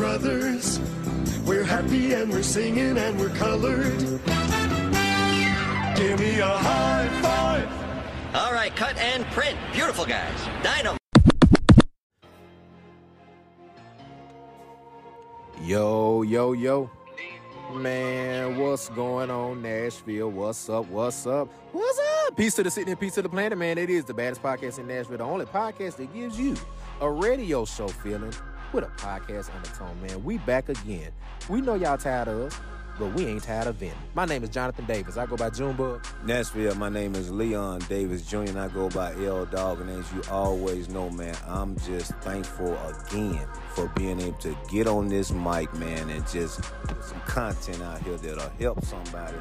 brothers. We're happy and we're singing and we're colored. Give me a high five. All right, cut and print. Beautiful guys. Dynamo. Yo, yo, yo. Man, what's going on, Nashville? What's up? What's up? What's up? Peace to the city and peace to the planet, man. It is the baddest podcast in Nashville, the only podcast that gives you a radio show feeling with a podcast undertone, man. We back again. We know y'all tired of us, but we ain't tired of venting. My name is Jonathan Davis. I go by Junebug. Nashville, my name is Leon Davis Jr. and I go by L Dog. And as you always know, man, I'm just thankful again for being able to get on this mic, man, and just put some content out here that'll help somebody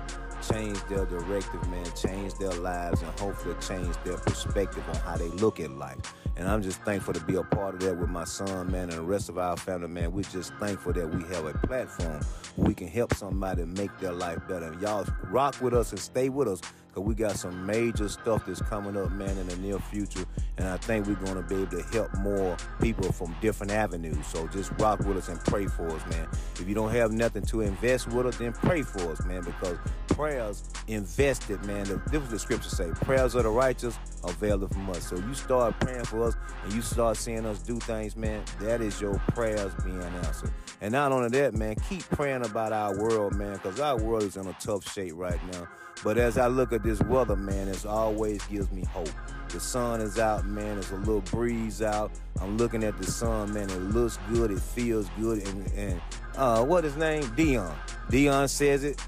change their directive, man, change their lives, and hopefully change their perspective on how they look at life. And I'm just thankful to be a part of that with my son, man, and the rest of our family, man. We're just thankful that we have a platform where we can help somebody make their life better. And y'all rock with us and stay with us because we got some major stuff that's coming up, man, in the near future. And I think we're going to be able to help more people from different avenues. So just rock with us and pray for us, man. If you don't have nothing to invest with us, then pray for us, man, because prayers invested, man. This was the scripture say, prayers of the righteous availeth from us. So you start praying for us and you start seeing us do things, man, that is your prayers being answered. And not only that, man, keep praying about our world, man, because our world is in a tough shape right now. But as I look at this weather, man, it always gives me hope. The sun is out, man. There's a little breeze out. I'm looking at the sun, man. It looks good. It feels good. And, and uh, what his name? Dion. Dion says it.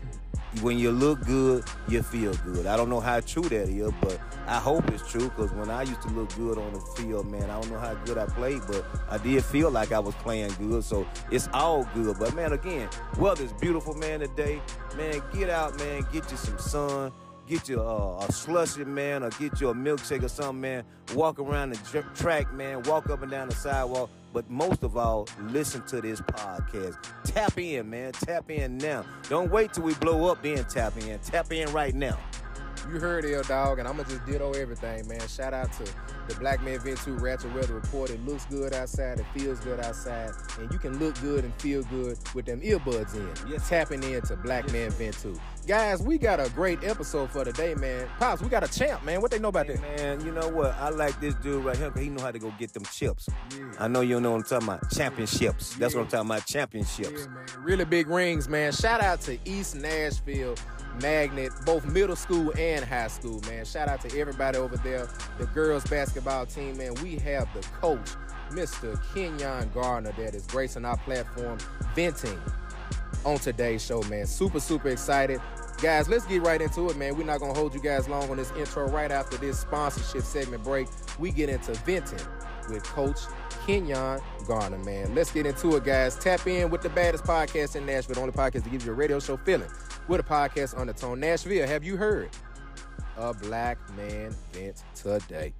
When you look good, you feel good. I don't know how true that is, but I hope it's true because when I used to look good on the field, man, I don't know how good I played, but I did feel like I was playing good. So it's all good. But man, again, weather's beautiful, man, today. Man, get out, man, get you some sun get you a, a slushy, man, or get you a milkshake or something, man. Walk around the track, man. Walk up and down the sidewalk. But most of all, listen to this podcast. Tap in, man. Tap in now. Don't wait till we blow up, then tap in. Tap in right now. You heard L Dog, and I'm gonna just ditto everything, man. Shout out to the Black Man Vent 2 Ratchet Weather Report. It looks good outside, it feels good outside, and you can look good and feel good with them earbuds in. Yes. Tapping into Black yes. Man Vent 2. Guys, we got a great episode for today, man. Pops, we got a champ, man. What they know about hey, that? Man, you know what? I like this dude right here because he know how to go get them chips. Yeah. I know you know what I'm talking about. Championships. Yeah. That's what I'm talking about. Championships. Yeah, really big rings, man. Shout out to East Nashville Magnet, both middle school and high school, man. Shout out to everybody over there. The girls basketball team, man. We have the coach, Mr. Kenyon Garner, that is gracing our platform, venting on today's show, man. Super, super excited. Guys, let's get right into it, man. We're not going to hold you guys long on this intro. Right after this sponsorship segment break, we get into venting with Coach Kenyon Garner, man. Let's get into it, guys. Tap in with the baddest podcast in Nashville, the only podcast that gives you a radio show feeling with a podcast undertone. Nashville, have you heard? A black man vent today.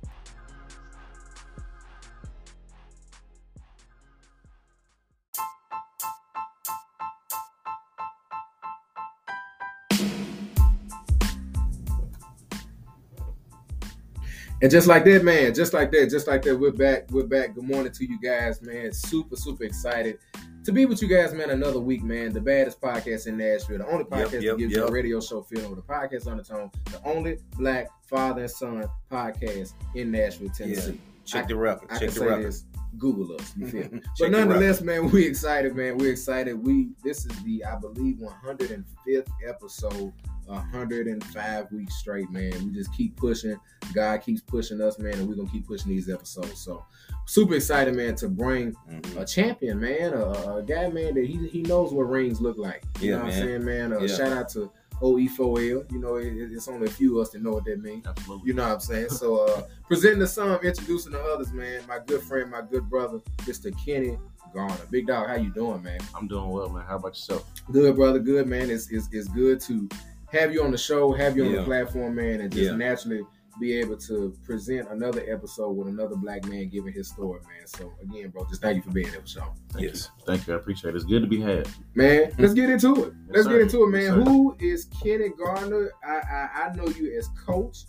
And just like that, man, just like that, just like that, we're back. We're back. Good morning to you guys, man. Super, super excited to be with you guys, man. Another week, man. The baddest podcast in Nashville, the only podcast yep, yep, that gives yep. you a radio show feeling with a podcast on the tone, the only black father and son podcast in Nashville, Tennessee. Yeah. Check I, the record. I Check the record. This, Google us. You feel me? but nonetheless, man, we excited, man. We're excited. We this is the I believe 105th episode 105 weeks straight, man. We just keep pushing. God keeps pushing us, man, and we're gonna keep pushing these episodes. So super excited, man, to bring mm-hmm. a champion, man, a, a, guy, man, that he he knows what rings look like. You yeah, know what man. I'm saying, man? Uh, yeah. Shout out to OE4L. You know, it, it's only a few of us that know what that means. Absolutely. You know what I'm saying? So uh presenting the some, introducing the others, man. My good friend, my good brother, Mr. Kenny Garner. Big dog, how you doing, man? I'm doing well, man. How about yourself? Good, brother. Good, man. It's, it's, it's good to have you on the show, have you on yeah. the platform, man, and just yeah. naturally be able to present another episode with another black man giving his story, man. So again, bro, just thank you for being here, show. Thank yes, you. thank you. I appreciate it. It's good to be had, man. Let's get into it. Yes, let's sir. get into it, man. Yes, Who is Kenny Garner? I, I, I know you as coach.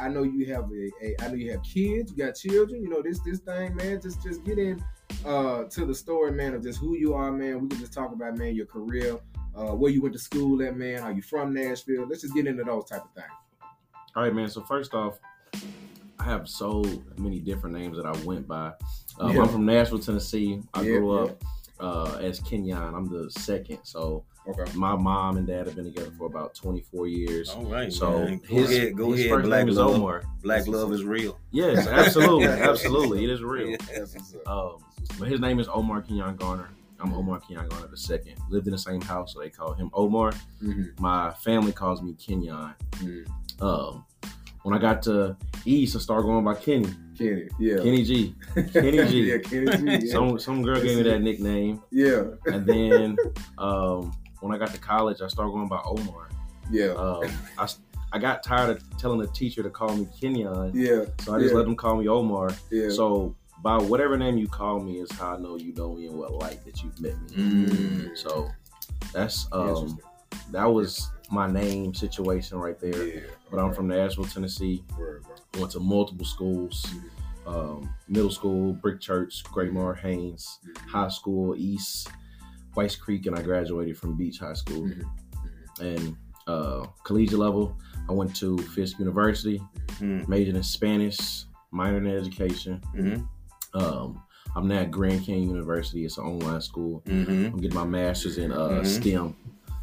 I know you have a, a I know you have kids. You got children. You know this this thing, man. Just just get in uh, to the story, man, of just who you are, man. We can just talk about, man, your career, uh, where you went to school at, man. Are you from Nashville? Let's just get into those type of things. All right, man. So first off, I have so many different names that I went by. Um, Yeah. I'm from Nashville, Tennessee. I Yeah, grew yeah. up uh, as Kenyon. I'm the second. So Okay. my mom and dad have been together for about 24 years. All right, So man. Go his, ahead, go his ahead. first Black name is. Omar. Black love is real. Yes, absolutely, absolutely. It is real. That's. Um, but his name is Omar Kenyon Garner. I'm Omar Kenyon Garner the second. Lived in the same house, so they call him Omar. Mhm. My family calls me Kenyon. Mhm. Um, when I got to East, I started going by Kenny. Kenny, yeah. Kenny G. Kenny G. yeah, Kenny G. Yeah. Some some girl gave me that nickname, yeah. and then um, when I got to college, I started going by Omar. Yeah. Um, I I got tired of telling the teacher to call me Kenyon, yeah. so I just yeah. let them call me Omar. Yeah. So by whatever name you call me is how I know you know me and what light that you've met me. Mm. So that's um that was my name situation right there. yeah. But I'm from Nashville, Tennessee. Word, bro. Went to multiple schools. Mm-hmm. Um, middle school, Brick Church, Gra-Mar, Haynes, Mhm. high school, East, Whites Creek, and I graduated from Beech High School. Mhm. And uh, collegiate level, I went to Fisk University, Mm, majored in Spanish, minored in education. mhm, Um, I'm now at Grand Canyon University. It's an online school. I'm getting my master's in uh. STEM.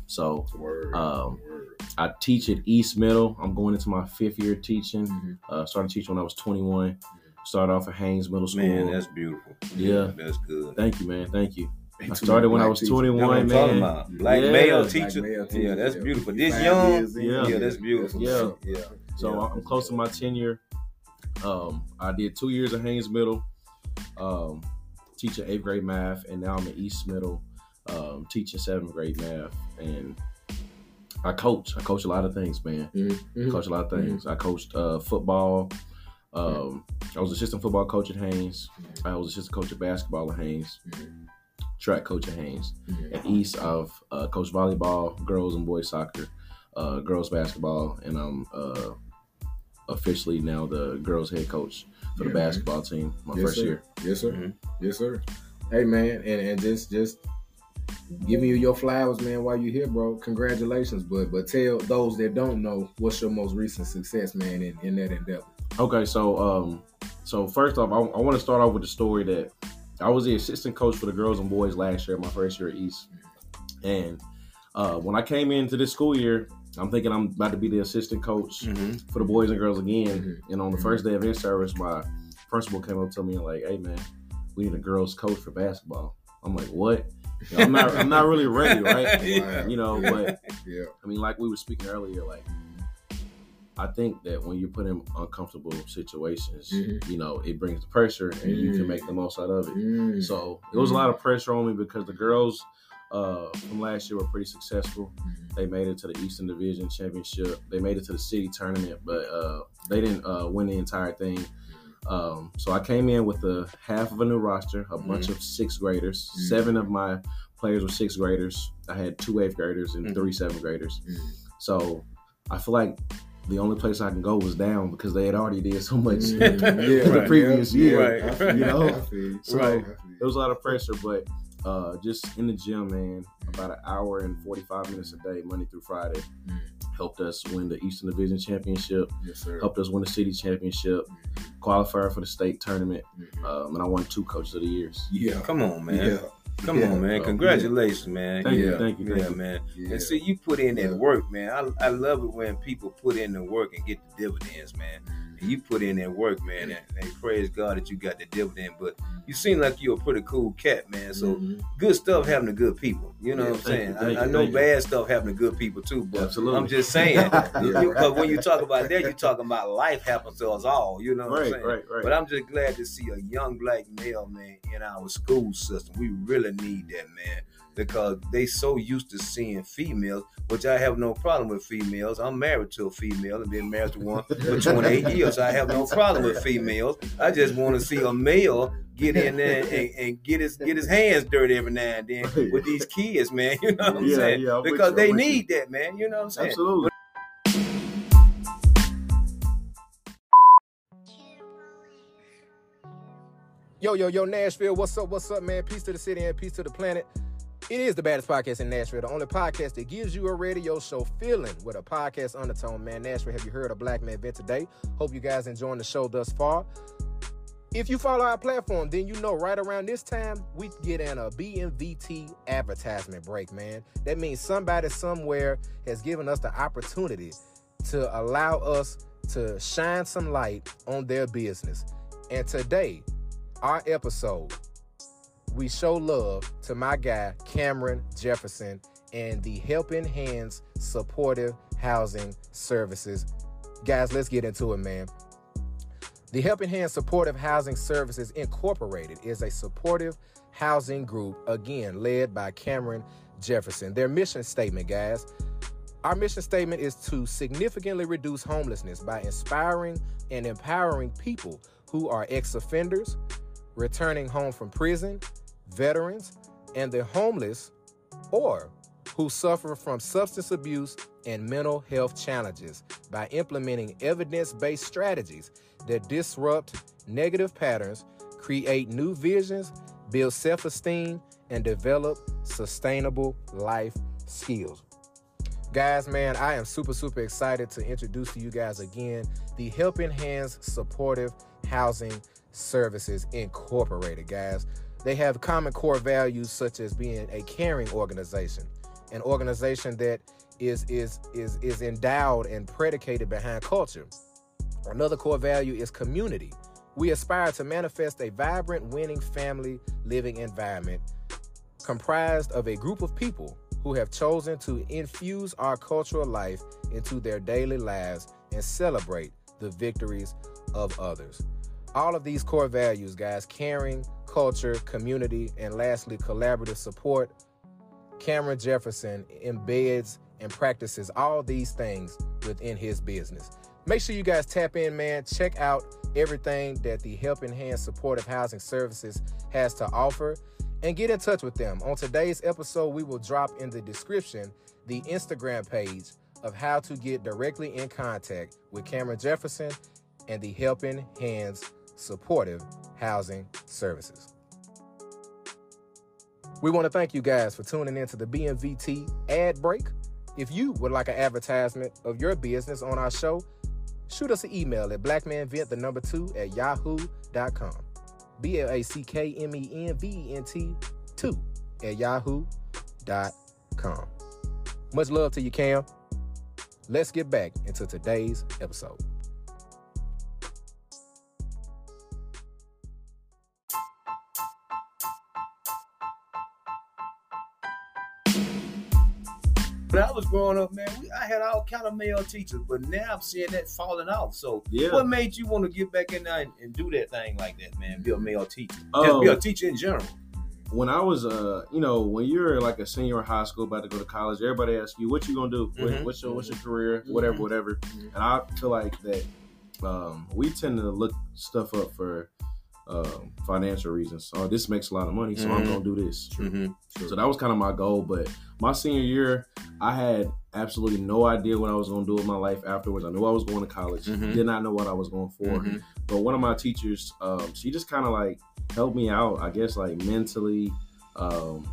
So Word. Um, Word. I teach at East Middle. I'm going into my fifth year teaching. Mhm. Uh, started teaching when I was 21. Started off at Haynes Middle School. Man, that's beautiful. Yeah. That's good. Thank you, man. Thank you. I started when I was 21, That's talking man. about. Black Yeah. male Black teacher. Yeah, that's yeah. beautiful. This Five young. years Yeah. Yeah, that's beautiful. Yeah. Yeah. So Yeah. I'm close to my tenure. Um, I did two years at Haynes Middle, um, teaching eighth grade math, and now I'm at East Middle, um, teaching seventh grade math. And I coach. I coach a lot of things, man. Mhm. coach a lot of things. I coached uh, football. Um, I was assistant football coach at Haynes. I was assistant coach at basketball at Haynes. Mhm. Track coach at Haynes. Mhm. At East, I've uh, coached volleyball, girls and boys soccer, uh, girls basketball, and I'm uh, officially now the girls head coach for the Yeah, man. basketball team. My Yes, first sir. year. Yes, sir. Mhm. Yes, sir. Hey, man, and, and just just giving you your flowers, man, while you're here, bro. Congratulations, but but tell those that don't know what's your most recent success, man, in, in that endeavor. Okay, so um, so first off, I, I want to start off with the story that I was the assistant coach for the girls and boys last year, my first year at East, and uh, when I came into this school year, I'm thinking I'm about to be the assistant coach Mhm. for the boys and girls again. Mhm. And on the Mhm. first day of in service, my principal came up to me and like, "Hey man, we need a girls coach for basketball." I'm like, "What?" You know, I'm not. I'm not really ready, right? Yeah. You know, but Yeah. I mean, like we were speaking earlier, like I think that when you're put in uncomfortable situations, Mhm. you know, it brings the pressure and you can Mm. make the most out of it. Mm. So it was a lot of pressure on me because the girls uh, from last year were pretty successful. Mhm. They made it to the Eastern Division Championship. They made it to the city tournament, but uh, they didn't uh, win the entire thing. Um, so I came in with a half of a new roster, a bunch of sixth graders. Mhm. Seven of my players were sixth graders. I had two eighth graders and Mhm. three seventh graders. Mhm. So I feel like the only place I can go was down because they had already did so much Mm. the Right. previous Yeah, year. Right. You know? I feel you. So, feel. There was a lot of pressure, but uh, just in the gym, man, about an hour and 45 minutes a day, Monday through Friday, Mm. Helped us win the Eastern Division Championship, Yes, sir. helped us win the city championship, qualifier for the state tournament, Mhm. um, and I won two coaches of the years. Yeah. Come on, man. Yeah. Come Yeah. on, man. Congratulations, man. Thank Yeah. you, thank you, thank Yeah, you. man. Yeah. And see, you put in that Yeah. work, man. I, I love it when people put in the work and get the dividends, man. And you put in that work, man, and, and praise God that you got the dividend. But you seem like you're a pretty cool cat, man. So Mhm. good stuff happening to good people. You know Yeah, what I'm saying? you, I, I know thank you. bad stuff happening to good people too, but Absolutely. I'm just saying. Because when you talk about that, you're talking about life happens to us all. You know what I'm Right, saying? right, right. But I'm just glad to see a young black male man in our school system. We really need that man because they so used to seeing females, which I have no problem with females. I'm married to a female and been married to one for 28 years. I have no problem with females. I just want to see a male get in there and, and get his get his hands dirty every now and then with these kids, man. You know what I'm Yeah, saying? yeah, I'm because you, they I'm you. need that, man. You know what I'm saying? Absolutely. Yo, yo, yo, Nashville, what's up, what's up, man? Peace to the city and peace to the planet. It is the baddest podcast in Nashville, the only podcast that gives you a radio show feeling with a podcast undertone, man. Nashville, have you heard of Black Man Vent today? Hope you guys enjoying the show thus far. If you follow our platform, then you know right around this time we get in a BMVT advertisement break, man. That means somebody somewhere has given us the opportunity to allow us to shine some light on their business. And today, our episode, we show love to my guy, Cameron Jefferson, and the Helping Hands Supportive Housing Services. Guys, let's get into it, man. The Helping Hands Supportive Housing Services Incorporated is a supportive housing group, again, led by Cameron Jefferson. Their mission statement, guys. Our mission statement is to significantly reduce homelessness by inspiring and empowering people who are ex offenders, returning home from prison, veterans, and the homeless, or who suffer from substance abuse and mental health challenges by implementing evidence based strategies that disrupt negative patterns, create new visions, build self esteem, and develop sustainable life skills. Guys, man, I am super, super excited to introduce to you guys again the Helping Hands Supportive Housing Services Incorporated, guys. They have common core values such as being a caring organization, an organization that is is is is endowed and predicated behind culture. Another core value is community. We aspire to manifest a vibrant, winning family living environment comprised of a group of people who have chosen to infuse our cultural life into their daily lives and celebrate the victories of others. All of these core values, guys caring, culture, community, and lastly, collaborative support Cameron Jefferson embeds and practices all these things within his business. Make sure you guys tap in, man. Check out everything that the Helping Hands Supportive Housing Services has to offer and get in touch with them. On today's episode, we will drop in the description the Instagram page of how to get directly in contact with Cameron Jefferson and the Helping Hands Supportive Housing Services. We want to thank you guys for tuning in to the BMVT ad break. If you would like an advertisement of your business on our show, shoot us an email at blackmanvent, the number two, at yahoo.com. B L A C K M E N V E N T 2 at yahoo.com. Much love to you, Cam. Let's get back into today's episode. When I was growing up, man, we, I had all kind of male teachers, but now I'm seeing that falling off. So, Yeah. what made you want to get back in there and, and do that thing like that, man? Be a male teacher, just Oh. be a teacher in general. when I was, uh, you know, when you're like a senior in high school about to go to college, everybody asks you, "What you gonna do? What- Mhm. What's your What's your career? Whatever, Mhm. whatever." Mhm. And I feel like that um, we tend to look stuff up for um, financial reasons. Oh, this makes a lot of money, so I'm Mhm. gonna do this. Mm-hmm. So that was kind of my goal. But my senior year, I had absolutely no idea what I was going to do with my life afterwards. I knew I was going to college. Mhm. Did not know what I was going for. Mm-hmm. But one of my teachers, um, she just kind of like helped me out. I guess like mentally. Um,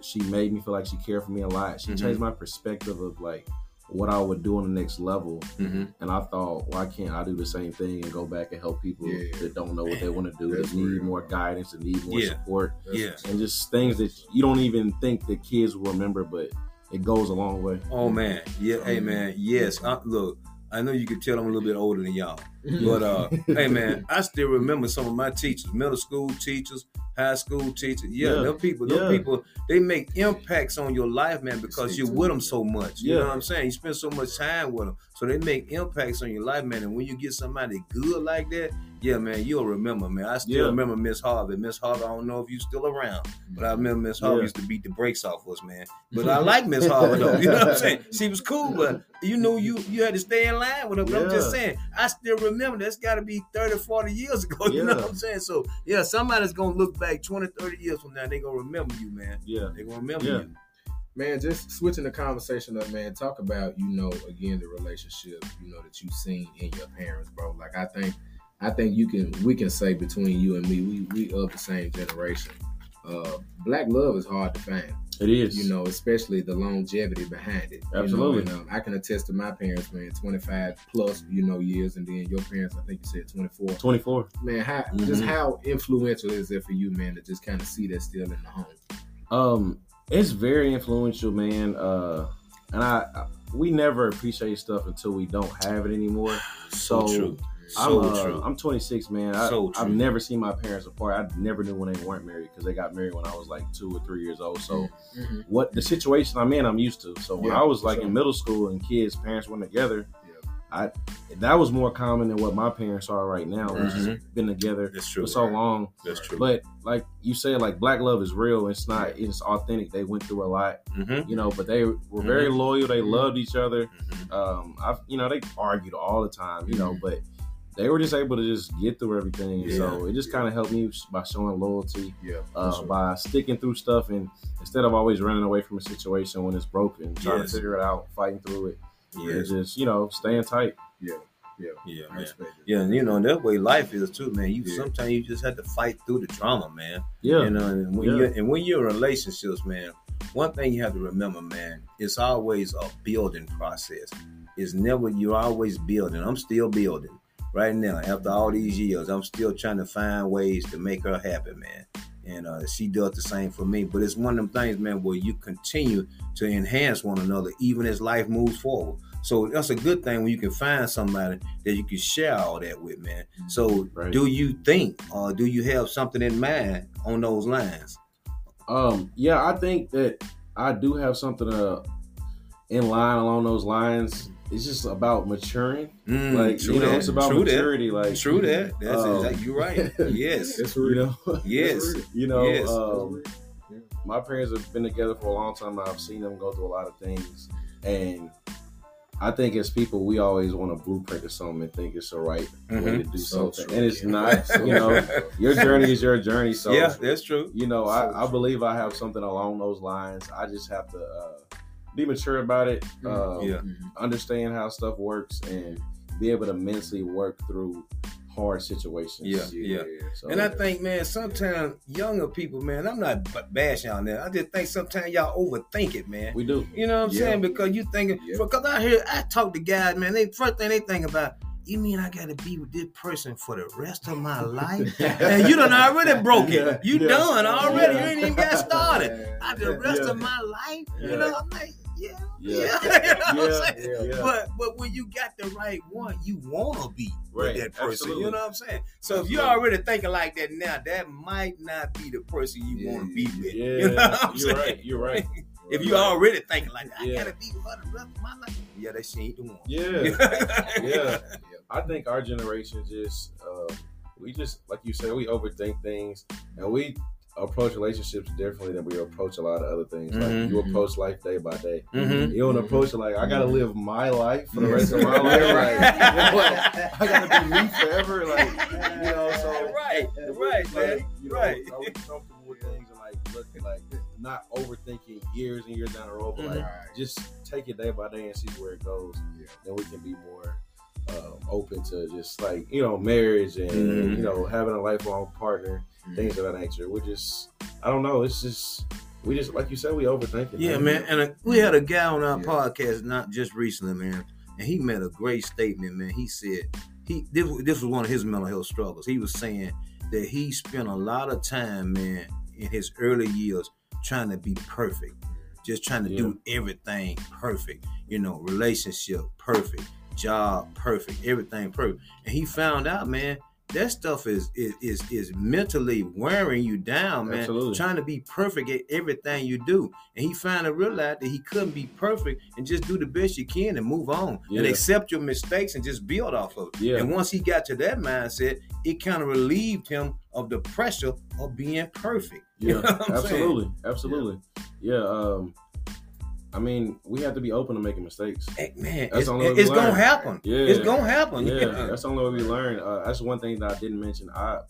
she made me feel like she cared for me a lot. She Mhm. changed my perspective of like what I would do on the next level. Mm-hmm. And I thought, why can't I do the same thing and go back and help people Yeah. that don't know what they want to do, that need real. more guidance, and need more Yeah. support Yeah. and just things that you don't even think the kids will remember, but it goes a long way. Oh man, yeah, hey mm-hmm. man, yes. I, look, I know you can tell I'm a little bit older than y'all, but uh, hey man, I still remember some of my teachers, middle school teachers, high school teachers. Yeah, Yeah. them people, Yeah. people, they make impacts on your life, man, because you're with them so much. You Yeah. know what I'm saying? You spend so much time with them, so they make impacts on your life, man. And when you get somebody good like that, yeah, man, you'll remember, man. I still Yeah. remember Miss Harvey. Miss Harvey, I don't know if you still around, but I remember Miss Harvey Yeah. used to beat the brakes off us, man. But I like Miss Harvey though. You know what I'm saying? She was cool, but you know you you had to stay in line with her. But I'm just saying, I still remember that's got to be 30, 40 years ago. You know what I'm saying? So yeah, somebody's gonna look back 20, 30 years from now. They gonna remember you, man. Yeah. They gonna remember Yeah. you. Man, just switching the conversation up, man. Talk about, you know, again, the relationship, you know, that you've seen in your parents, bro. Like, I think I think you can we can say between you and me, we we of the same generation. Uh, black love is hard to find. It is. You know, especially the longevity behind it. you know, Absolutely. and, um, I can attest to my parents, man, 25 plus, you know, years, and then your parents, I think you said 24. 24. Man, how just Mhm. how influential is it for you, man, to just kind of see that still in the home? Um, it's very influential, man. Uh, and I, I we never appreciate stuff until we don't have it anymore. So, So, true. I'm, uh, true. I'm 26, man. I, So I've never seen my parents apart. I never knew when they weren't married because they got married when I was like two or three years old. So Mhm. what the situation I'm in, I'm used to. So when Yeah, I was like sure. in middle school and kids' parents weren't together, Yeah. I that was more common than what my parents are right now. We've just Mhm. been together That's true. for so long. That's true. But like you said, like black love is real. It's not. It's authentic. They went through a lot, mm-hmm. you know. But they were very loyal. They loved each other. Mm-hmm. Um, I've you know they argued all the time, you know, but they were just able to just get through everything. Yeah. So it just kind of helped me by showing loyalty, Yeah. uh, sure. by sticking through stuff, and instead of always running away from a situation when it's broken, trying Yes. to figure it out, fighting through it, and Yes. just you know staying tight. Yeah. Yeah. Yeah, man. Yeah, and you know that way life is too, man. You Yeah. sometimes you just have to fight through the drama, man. Yeah, You know, and when Yeah. you're and when you're in relationships, man, one thing you have to remember, man, it's always a building process. It's never you're always building. I'm still building right now. After all these years, I'm still trying to find ways to make her happy, man. And uh, she does the same for me. But it's one of them things, man, where you continue to enhance one another even as life moves forward. So that's a good thing when you can find somebody that you can share all that with, man. So Right. do you think or do you have something in mind on those lines? Um, yeah, I think that I do have something uh, in line along those lines. It's just about maturing. Mm, like true you know, that, it's about true maturity. Like true that. That's Um, exactly, you're right. Yes. It's you know, Yes. you know. Yes. Um, my parents have been together for a long time. I've seen them go through a lot of things, and I think as people, we always want a blueprint or something and think it's the right way to Mhm. do So something, true. and it's Yeah. not. You know, your journey is your journey. So yeah, that's true. you know, So I, I believe I have something along those lines. I just have to uh, be mature about it, Mhm. um, Yeah. Mhm. understand how stuff works, and be able to mentally work through hard situations. Yeah, yeah. So, And I think, man, sometimes younger people, man, I'm not b- bashing on that. I just think sometimes y'all overthink it, man. we do. You know what I'm Yeah. saying? Because you thinking, Yeah. because I hear, I talk to guys, man. They first thing they think about, you mean I got to be with this person for the rest of my life? and you done already broke it. Yeah, You yeah. done already. Yeah. You ain't even got started. Yeah. I the rest Yeah. of my life. Yeah. You know, I'm like, yeah, Yeah. yeah. you know what I'm Yeah, saying? yeah. But but when you got the right one, you wanna be Right, with that person. absolutely. You know what I'm saying? So if you're already thinking like that now, that might not be the person you to be with. Yeah, You know what I'm you're saying? right. You're right. If you already thinking like that, I gotta be with her the rest of my life. Yeah, that she ain't the one. Yeah, yeah. I think our generation just uh, we just like you said, we overthink things and we approach relationships differently than we approach a lot of other things. Mhm. Like you approach life day by day. Mhm. You don't approach it like I gotta live my life for the rest of my life. Right. Like, I gotta be me forever. Like you know, so right, right, man. like, you know, right. are we comfortable with things and like look like not overthinking years and years down the road, but like Right. just take it day by day and see where it goes. Yeah. Then we can be more um, open to just like you know marriage and Mhm. you know having a lifelong partner, things of that nature. We're just I don't know. It's just we just like you said we overthink it. Yeah, man. And uh, we had a guy on our Yeah. podcast not just recently, man, and he made a great statement, man. He said he this, this was one of his mental health struggles. He was saying that he spent a lot of time, man, in his early years trying to be perfect, just trying to do everything perfect. You know, relationship perfect, job perfect, everything perfect. And he found out, man. That stuff is is is, is mentally wearing you down, man. Absolutely. Trying to be perfect at everything you do. And he finally realized that he couldn't be perfect and just do the best you can and move on and accept your mistakes and just build off of it. Yeah. And once he got to that mindset, it kind of relieved him of the pressure of being perfect. You Yeah, know what I'm saying? absolutely, absolutely. Yeah. Um, I mean, we have to be open to making mistakes. Hey, man, That's it's, only it's gonna happen. Yeah. It's gonna happen. Yeah, that's the only way we learn. Uh, that's one thing that I didn't mention. I,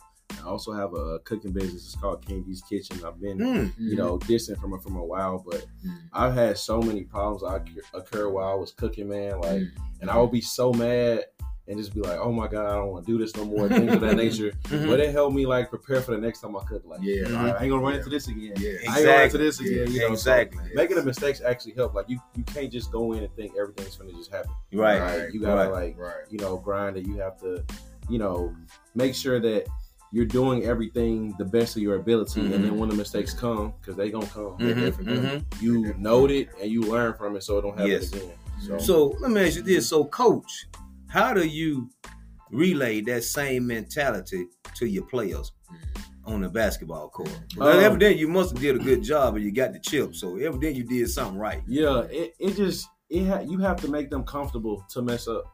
I also have a cooking business. It's called Candy's Kitchen. I've been, Mm. you know, distant from it from a while, but Mhm. I've had so many problems occur- occur while I was cooking, man. Like, Mhm. and I would be so mad, and just be like, oh my god, I don't want to do this no more, things of that nature. Mhm. But it helped me like prepare for the next time I cook. Like, Yeah. all right, I ain't gonna run into this again. Yeah. I ain't gonna run into this again. You know, so exactly. making the mistakes actually help. Like you, you can't just go in and think everything's gonna just happen. Right. Like, you gotta Right. like Right. you know grind it. You have to, you know, make sure that you're doing everything the best of your ability. Mhm. And then when the mistakes come, because they gonna come, Mhm, definitely. mhm. you note it and you learn from it, so it don't happen Yes. again. So, So let me ask you this: So, coach, how do you relay that same mentality to your players on the basketball court? Because Um, evidently you must have did a good job, and you got the chip. So evidently you did something right. yeah, it, it just it ha- you have to make them comfortable to mess up.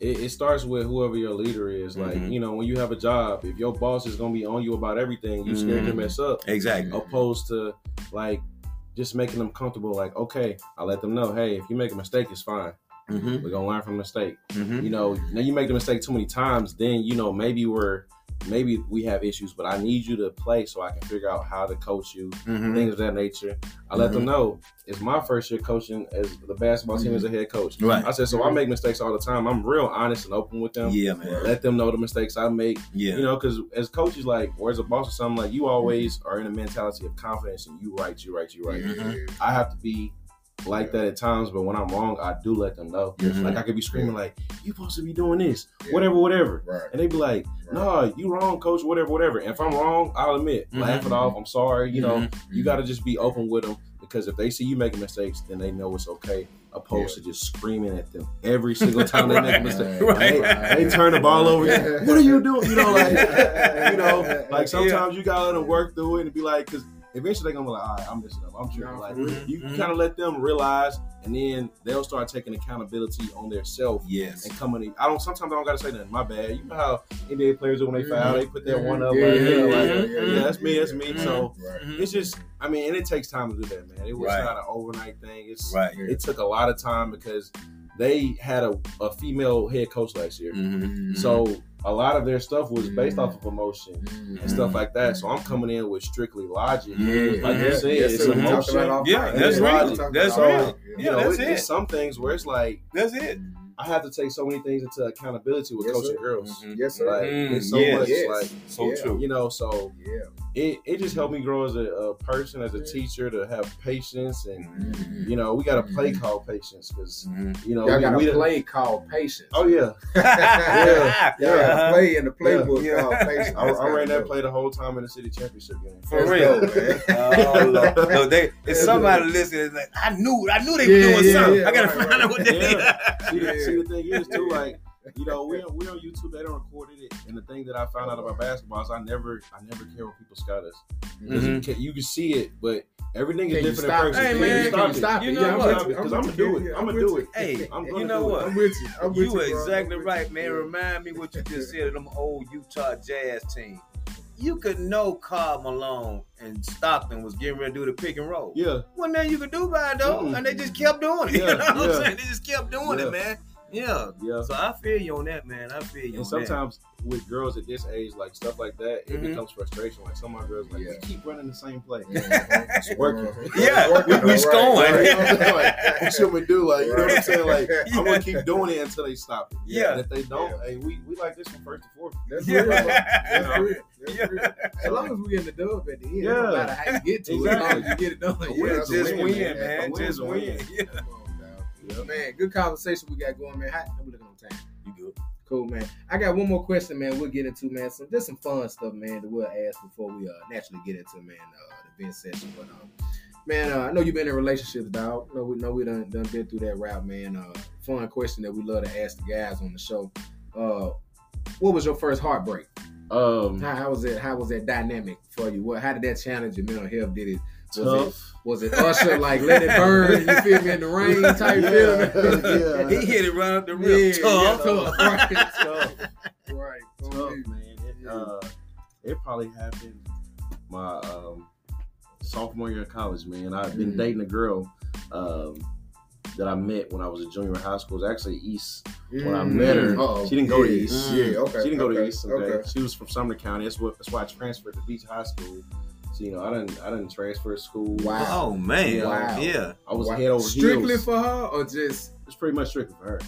It, it starts with whoever your leader is. Like Mhm. you know, when you have a job, if your boss is gonna be on you about everything, you scared to Mhm. mess up. Exactly. opposed to like just making them comfortable. Like, okay, I let them know, hey, if you make a mistake, it's fine. Mm-hmm. We're gonna learn from the mistake. Mm-hmm. You know, now you make the mistake too many times, then you know maybe we're maybe we have issues, but I need you to play so I can figure out how to coach you, Mm-hmm. things of that nature. I let them know it's my first year coaching as the basketball team as a head coach. Right. I said, so I make mistakes all the time. I'm real honest and open with them. Yeah, man. Let them know the mistakes I make. Yeah. You know, because as coaches, like, or as a boss or something, like, you always are in a mentality of confidence and you right, you right, you right. I have to be like that at times, but when I'm wrong, I do let them know. Mhm. Like, I could be screaming, like, you supposed to be doing this, Yeah. whatever, whatever. Right. And they be like, no, you wrong, coach, whatever, whatever. And if I'm wrong, I'll admit, Mhm. laugh it off, I'm sorry. You know, Mhm. you got to just be open with them because if they see you making mistakes, then they know it's okay, opposed to just screaming at them every single time they make a mistake. Right. They, they turn the ball over. What are you doing? You know, like, you know, like sometimes you gotta let them work through it and be like, because eventually they're gonna be like, all right, I'm messing up. I'm tripping. No, Like, for real. you kind of let them realize, and then they'll start taking accountability on their self Yes. and coming. In. I don't. Sometimes I don't gotta say nothing. My bad. You know how NBA players do when they foul, they put that one up. Mm-hmm. Yeah, like, yeah, yeah, yeah, like, yeah, yeah, yeah, that's me. That's me. Mhm. So Right. it's just. I mean, and it takes time to do that, man. It was Right. not an overnight thing. It's Right. it took a lot of time because they had a, a female head coach last year. Mm-hmm. So a lot of their stuff was based off of emotion Mhm. and stuff like that. So I'm coming in with strictly logic. Yeah. Like you Yeah. said, Yes, it's sir. Emotion. about Yeah, that's Yeah, real. we talked That's about it real. You Yeah, know, that's it's, it. some things where it's like That's it. I have to take so many things into accountability with Yes, coaching sir. girls. Mhm. Yes, sir. Like Mm, it's so yes. much Yes. like So Yeah. true. you know, so Yeah. it, it just helped me grow as a, a person, as a Yeah. teacher, to have patience and Mhm. you know, we got a play Mhm. called patience because Mhm. you know Y'all we, got we a done- play called patience. Oh yeah, yeah. Y'all Uh-huh. play in the playbook Yeah. called patience. I, I ran that play the whole time in the city championship game. For That's real. dope, man. Oh, Lord. no, they, if somebody listening, like, I knew, I knew they were doing something. I gotta find out what they Yeah. See, the, Yeah. see, the thing is too, like you know, we we on YouTube. They don't recorded it, and the thing that I found out about basketball is I never, I never care when people scout us. 'Cause you, mm-hmm. can, you can see it, but everything is Can you different stop in person. Hey, man, you can stop you it? stop it? You Yeah, know I'm what? Because I'm I'm gonna do it. I'm I'm gonna do it. Hey, I'm you know what? I'm with you. I'm with You you. were exactly right, man. Remind me what you just said of them old Utah Jazz team. You could know Karl Malone and Stockton was getting ready to do the pick and roll. Yeah, Wasn't nothing you could do about it though, Mm-mm. and they just kept doing it. Yeah, you know what yeah. I'm saying? They just kept doing Yeah. it, man. Yeah. yeah. So I feel you on that, man. I feel you And on sometimes with girls at this age, like stuff like that, it Mhm. becomes frustration. Like some of my girls, like Yeah. we keep running the same play. It's working. Yeah, Working, we- we all scoring. Right, right. you know what Like, what should we do? Like, you know what I'm saying? Like, Yeah. I'm gonna keep doing it until they stop it. Yeah. And if they don't, Yeah. hey, we, we like this from first to fourth. That's Yeah. real. bro. That's Yeah. real. That's Yeah. real. As long as we get the dub at the end, Yeah. no matter how you get to it, as long as you get it done. A yeah, win just win, win, man. man. Just a win. win. Yeah. Come on, dog. Yeah. Man, good conversation we got going, man. How, we looking on time? You good? Cool, man. I got one more question, man. We'll get into, man. Some just some fun stuff, man. That we'll ask before we uh naturally get into, man, uh, the event session. But um, man, uh, I know you've been in relationships, dog. No, we know we done done been through that route, man. Uh, fun question that we love to ask the guys on the show. Uh, what was your first heartbreak? Um, How, how was it? How was that dynamic for you? What? How did that challenge your mental health? Did it? Was it was it Usher like let it burn? You feel me in the rain type Yeah, feeling? yeah. He hit it right up the Yeah, rip. yeah, Tough. tough, right, Tough. right. tough, man. It, uh, it probably happened my um, sophomore year of college, man. I've been Mhm. dating a girl um, that I met when I was a junior in high school. It was actually East. When I met her, Uh-oh. she didn't go to Yeah, East. Yeah, okay. she didn't go to East. Okay? Okay. she was from Sumner County. That's what. That's why I transferred to Beech High School. So you know, I didn't. I didn't transfer to school. Wow. Oh man. Wow. Yeah. I was Wow. head over heels Strictly heels. for her or just It's pretty much strictly for her.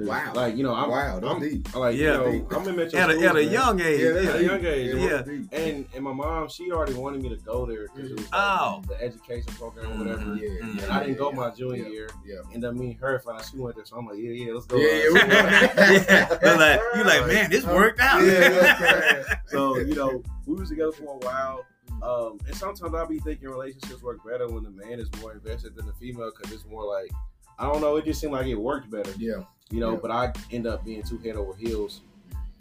Wow. Like you know, I'm, Wow, I'm deep. like Yeah. you know, I'm in metro At a, at a young age. Yeah, at a young age. Yeah, Yeah. And and my mom, she already wanted me to go there because it was like Oh. the education program or whatever. Yeah, Mm. yeah, And I didn't yeah, go yeah. my junior Yeah. year. Yeah. And then me and her found out she went there, so I'm like, yeah, yeah, let's go. Yeah, yeah, we yeah. You're like, you like, man, this worked out. Yeah, that's right. so you know, we was together for a while. Um, and sometimes I'll be thinking relationships work better when the man is more invested than the female because it's more like I don't know. It just seemed like it worked better, Yeah. you know. Yeah. But I end up being too head over heels,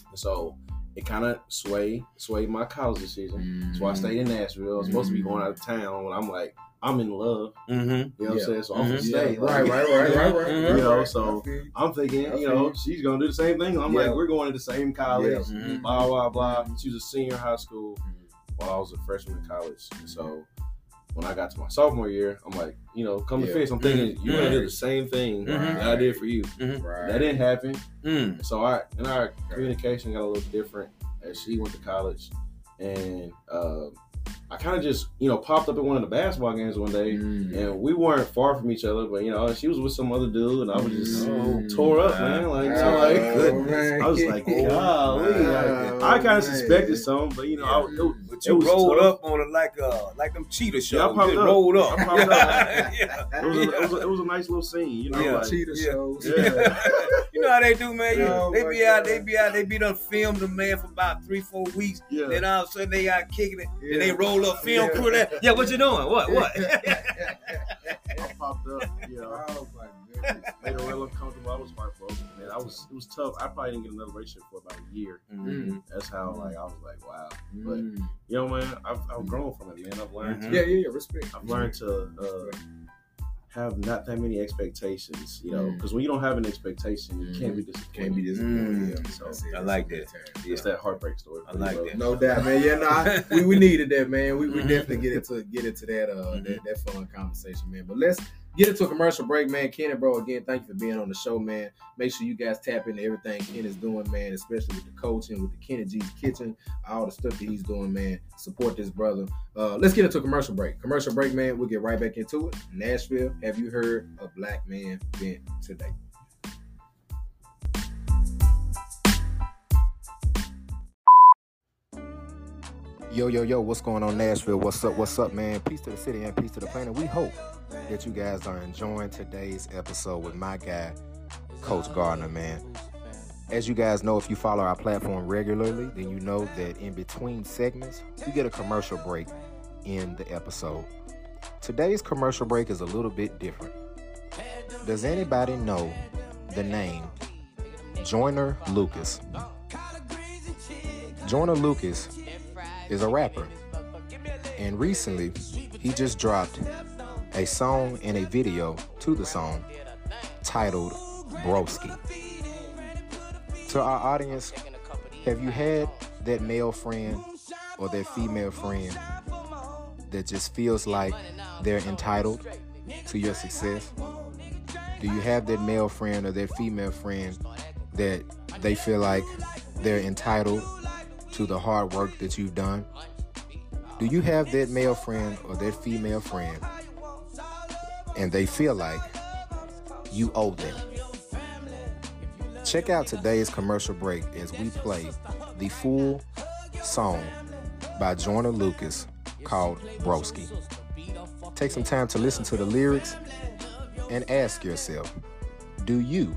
and so it kind of swayed swayed my college decision. So I stayed in Nashville. I was supposed to be going out of town when I'm like, I'm in love. Mm-hmm. You know what I'm saying? So I'm gonna Mhm. stay. Yeah, like- right, right, right, right, right. Right, You know, right. so- I feel you. I'm thinking, you know, she's gonna do the same thing. I'm Yeah. like, we're going to the same college. Yeah. Mhm. Blah blah blah. She was a senior in high school while I was a freshman in college. So when I got to my sophomore year, I'm like, you know, come to Yeah. face. I'm thinking you're gonna do the same thing Mhm. that I did for you. Right. That didn't happen. Mm. So I and our communication got a little different as she went to college, and um, I kind of just you know popped up at one of the basketball games one day, Mm. and we weren't far from each other, but you know she was with some other dude, and I was just Mm. tore up, man. Like, so Oh, like, man. I was like, golly, Oh, like, I kind of suspected something, but you know, I, it, But It you was rolled tough. up on it like uh like them cheetah shows. Yeah, I popped you up. rolled up. Popped up. yeah. it was, a, it, was a, it was a nice little scene, you know. Yeah. like, Cheetah Yeah. shows. Yeah. you know how they do, man. You, Oh, they my be out, they be out, they be done filmed the man for about three, four weeks. yeah. Then all of a sudden they out kicking it. Yeah. Then they roll up film Yeah. crew that. Yeah, what you doing? What? What? I popped up, you know. oh my goodness. made it real uncomfortable. I was my heartbroken, man. I was it was tough. I probably didn't get another relationship for about a year. Mhm. That's how like I was like, wow. But Mm. you know, man, I've, I've grown from it, man. I've learned. Mhm. To, Yeah, yeah, yeah. Respect. I've learned to uh, have not that many expectations. You know, Mm. because when you don't have an expectation, you can't be disappointed. Can't be disappointed. Mm. Yeah, So. I like that. It's that heartbreak story. I like that. No doubt, man. Yeah, no, I, we, we needed that, man. We, we Mhm. definitely get into get into that uh that, that fun conversation, man. But let's get into a commercial break, man. Kenny, bro, again, thank you for being on the show, man. Make sure you guys tap into everything Ken is doing, man, especially with the coaching, with the Kenny G's Kitchen, all the stuff that he's doing, man. Support this brother. Uh, let's get into a commercial break. Commercial break, man. We'll get right back into it. Nashville, have you heard a black man vent today? Yo, yo, yo, what's going on, Nashville? What's up, what's up, man? Peace to the city and peace to the planet. We hope that you guys are enjoying today's episode with my guy, Coach Garner, man. As you guys know, if you follow our platform regularly, then you know that in between segments, we get a commercial break in the episode. Today's commercial break is a little bit different. Does anybody know the name Joyner Lucas? Joyner Lucas is a rapper. And recently, he just dropped a song and a video to the song titled Broski. To our audience, have you had that male friend or that female friend that just feels like they're entitled to your success? Do you have that male friend or that female friend that they feel like they're entitled to the hard work that you've done? Do you have that male friend or that female friend and they feel like you owe them? Check out today's commercial break as we play the full song by Joyner Lucas called Broski. Take some time to listen to the lyrics and ask yourself, do you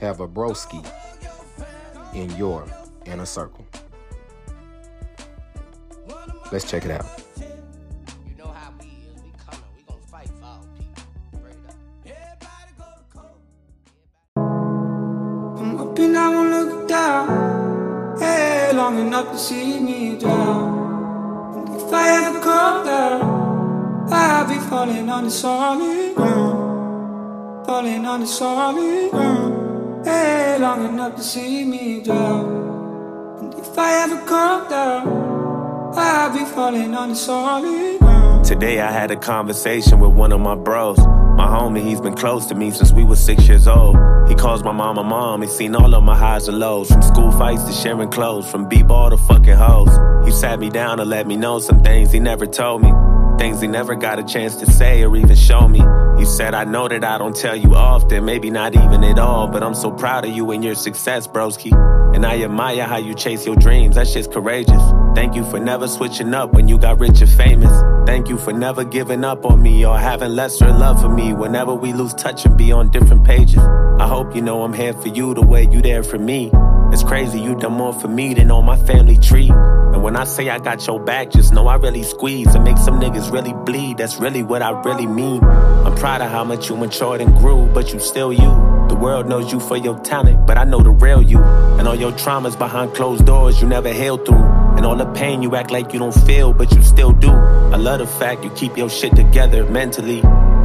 have a broski in your inner circle? Let's check it out. You know how we is. We coming. We gonna fight for our people. Straight up. I'm up and I won't look down. Hey, long enough to see me drown. And if I ever come down, I'll be falling on the solid ground. Falling on the solid ground. Hey, long enough to see me drown. And if I ever come down, Today I had a conversation with one of my bros. My homie, he's been close to me since we were six years old. He calls my mama mom. He's seen all of my highs and lows. From school fights to sharing clothes. From b-ball to fucking hoes. He sat me down and let me know some things he never told me. Things he never got a chance to say or even show me. You said, I know that I don't tell you often, maybe not even at all, but I'm so proud of you and your success, broski. And I admire how you chase your dreams, that shit's courageous. Thank you for never switching up when you got rich and famous. Thank you for never giving up on me or having lesser love for me whenever we lose touch and be on different pages. I hope you know I'm here for you the way you there for me. It's crazy, you done more for me than on my family tree. And when I say I got your back, just know I really squeeze and make some niggas really bleed. That's really what I really mean. I'm proud of how much you matured and grew, but you still you. The world knows you for your talent, but I know the real you. And all your traumas behind closed doors you never healed through. And all the pain you act like you don't feel, but you still do. I love the fact you keep your shit together mentally.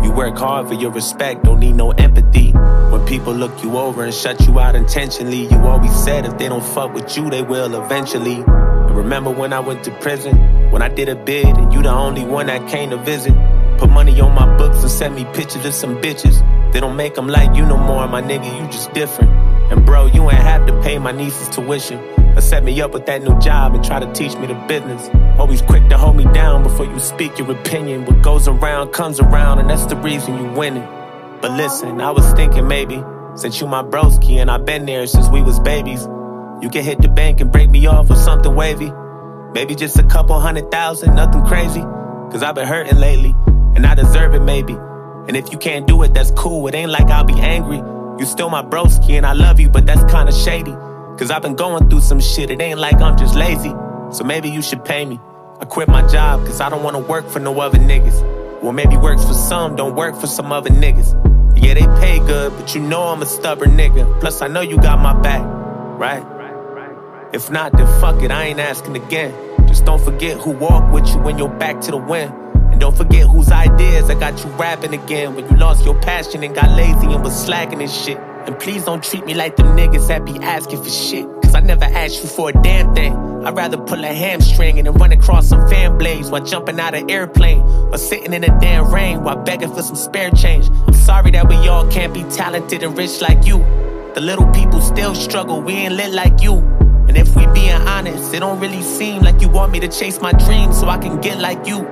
You work hard for your respect, don't need no empathy. When people look you over and shut you out intentionally, you always said if they don't fuck with you, they will eventually. And remember when I went to prison? When I did a bid and you the only one that came to visit? Put money on my books and send me pictures of some bitches. They don't make them like you no more, my nigga, you just different. And bro, you ain't have to pay my niece's tuition. Or set me up with that new job and try to teach me the business. Always quick to hold me down before you speak your opinion. What goes around comes around, and that's the reason you winning. But listen, I was thinking maybe, since you my broski and I've been there since we was babies, you can hit the bank and break me off with something wavy. Maybe just a couple hundred thousand, nothing crazy. Cause I've been hurting lately, and I deserve it maybe. And if you can't do it, that's cool. It ain't like I'll be angry. You still my broski and I love you, but that's kinda shady. Cause I've been going through some shit, it ain't like I'm just lazy. So maybe you should pay me. I quit my job cause I don't wanna work for no other niggas. Well, maybe works for some, don't work for some other niggas. Yeah, they pay good, but you know I'm a stubborn nigga. Plus, I know you got my back, right? If not, then fuck it, I ain't asking again. Just don't forget who walked with you when you're back to the wind. And don't forget whose ideas I got you rapping again when you lost your passion and got lazy and was slacking and shit. And please don't treat me like them niggas that be asking for shit. Cause I never asked you for a damn thing. I'd rather pull a hamstring and then run across some fan blades while jumping out of airplane or sitting in the damn rain while begging for some spare change. I'm sorry that we all can't be talented and rich like you. The little people still struggle, we ain't lit like you. And if we being honest, it don't really seem like you want me to chase my dreams so I can get like you.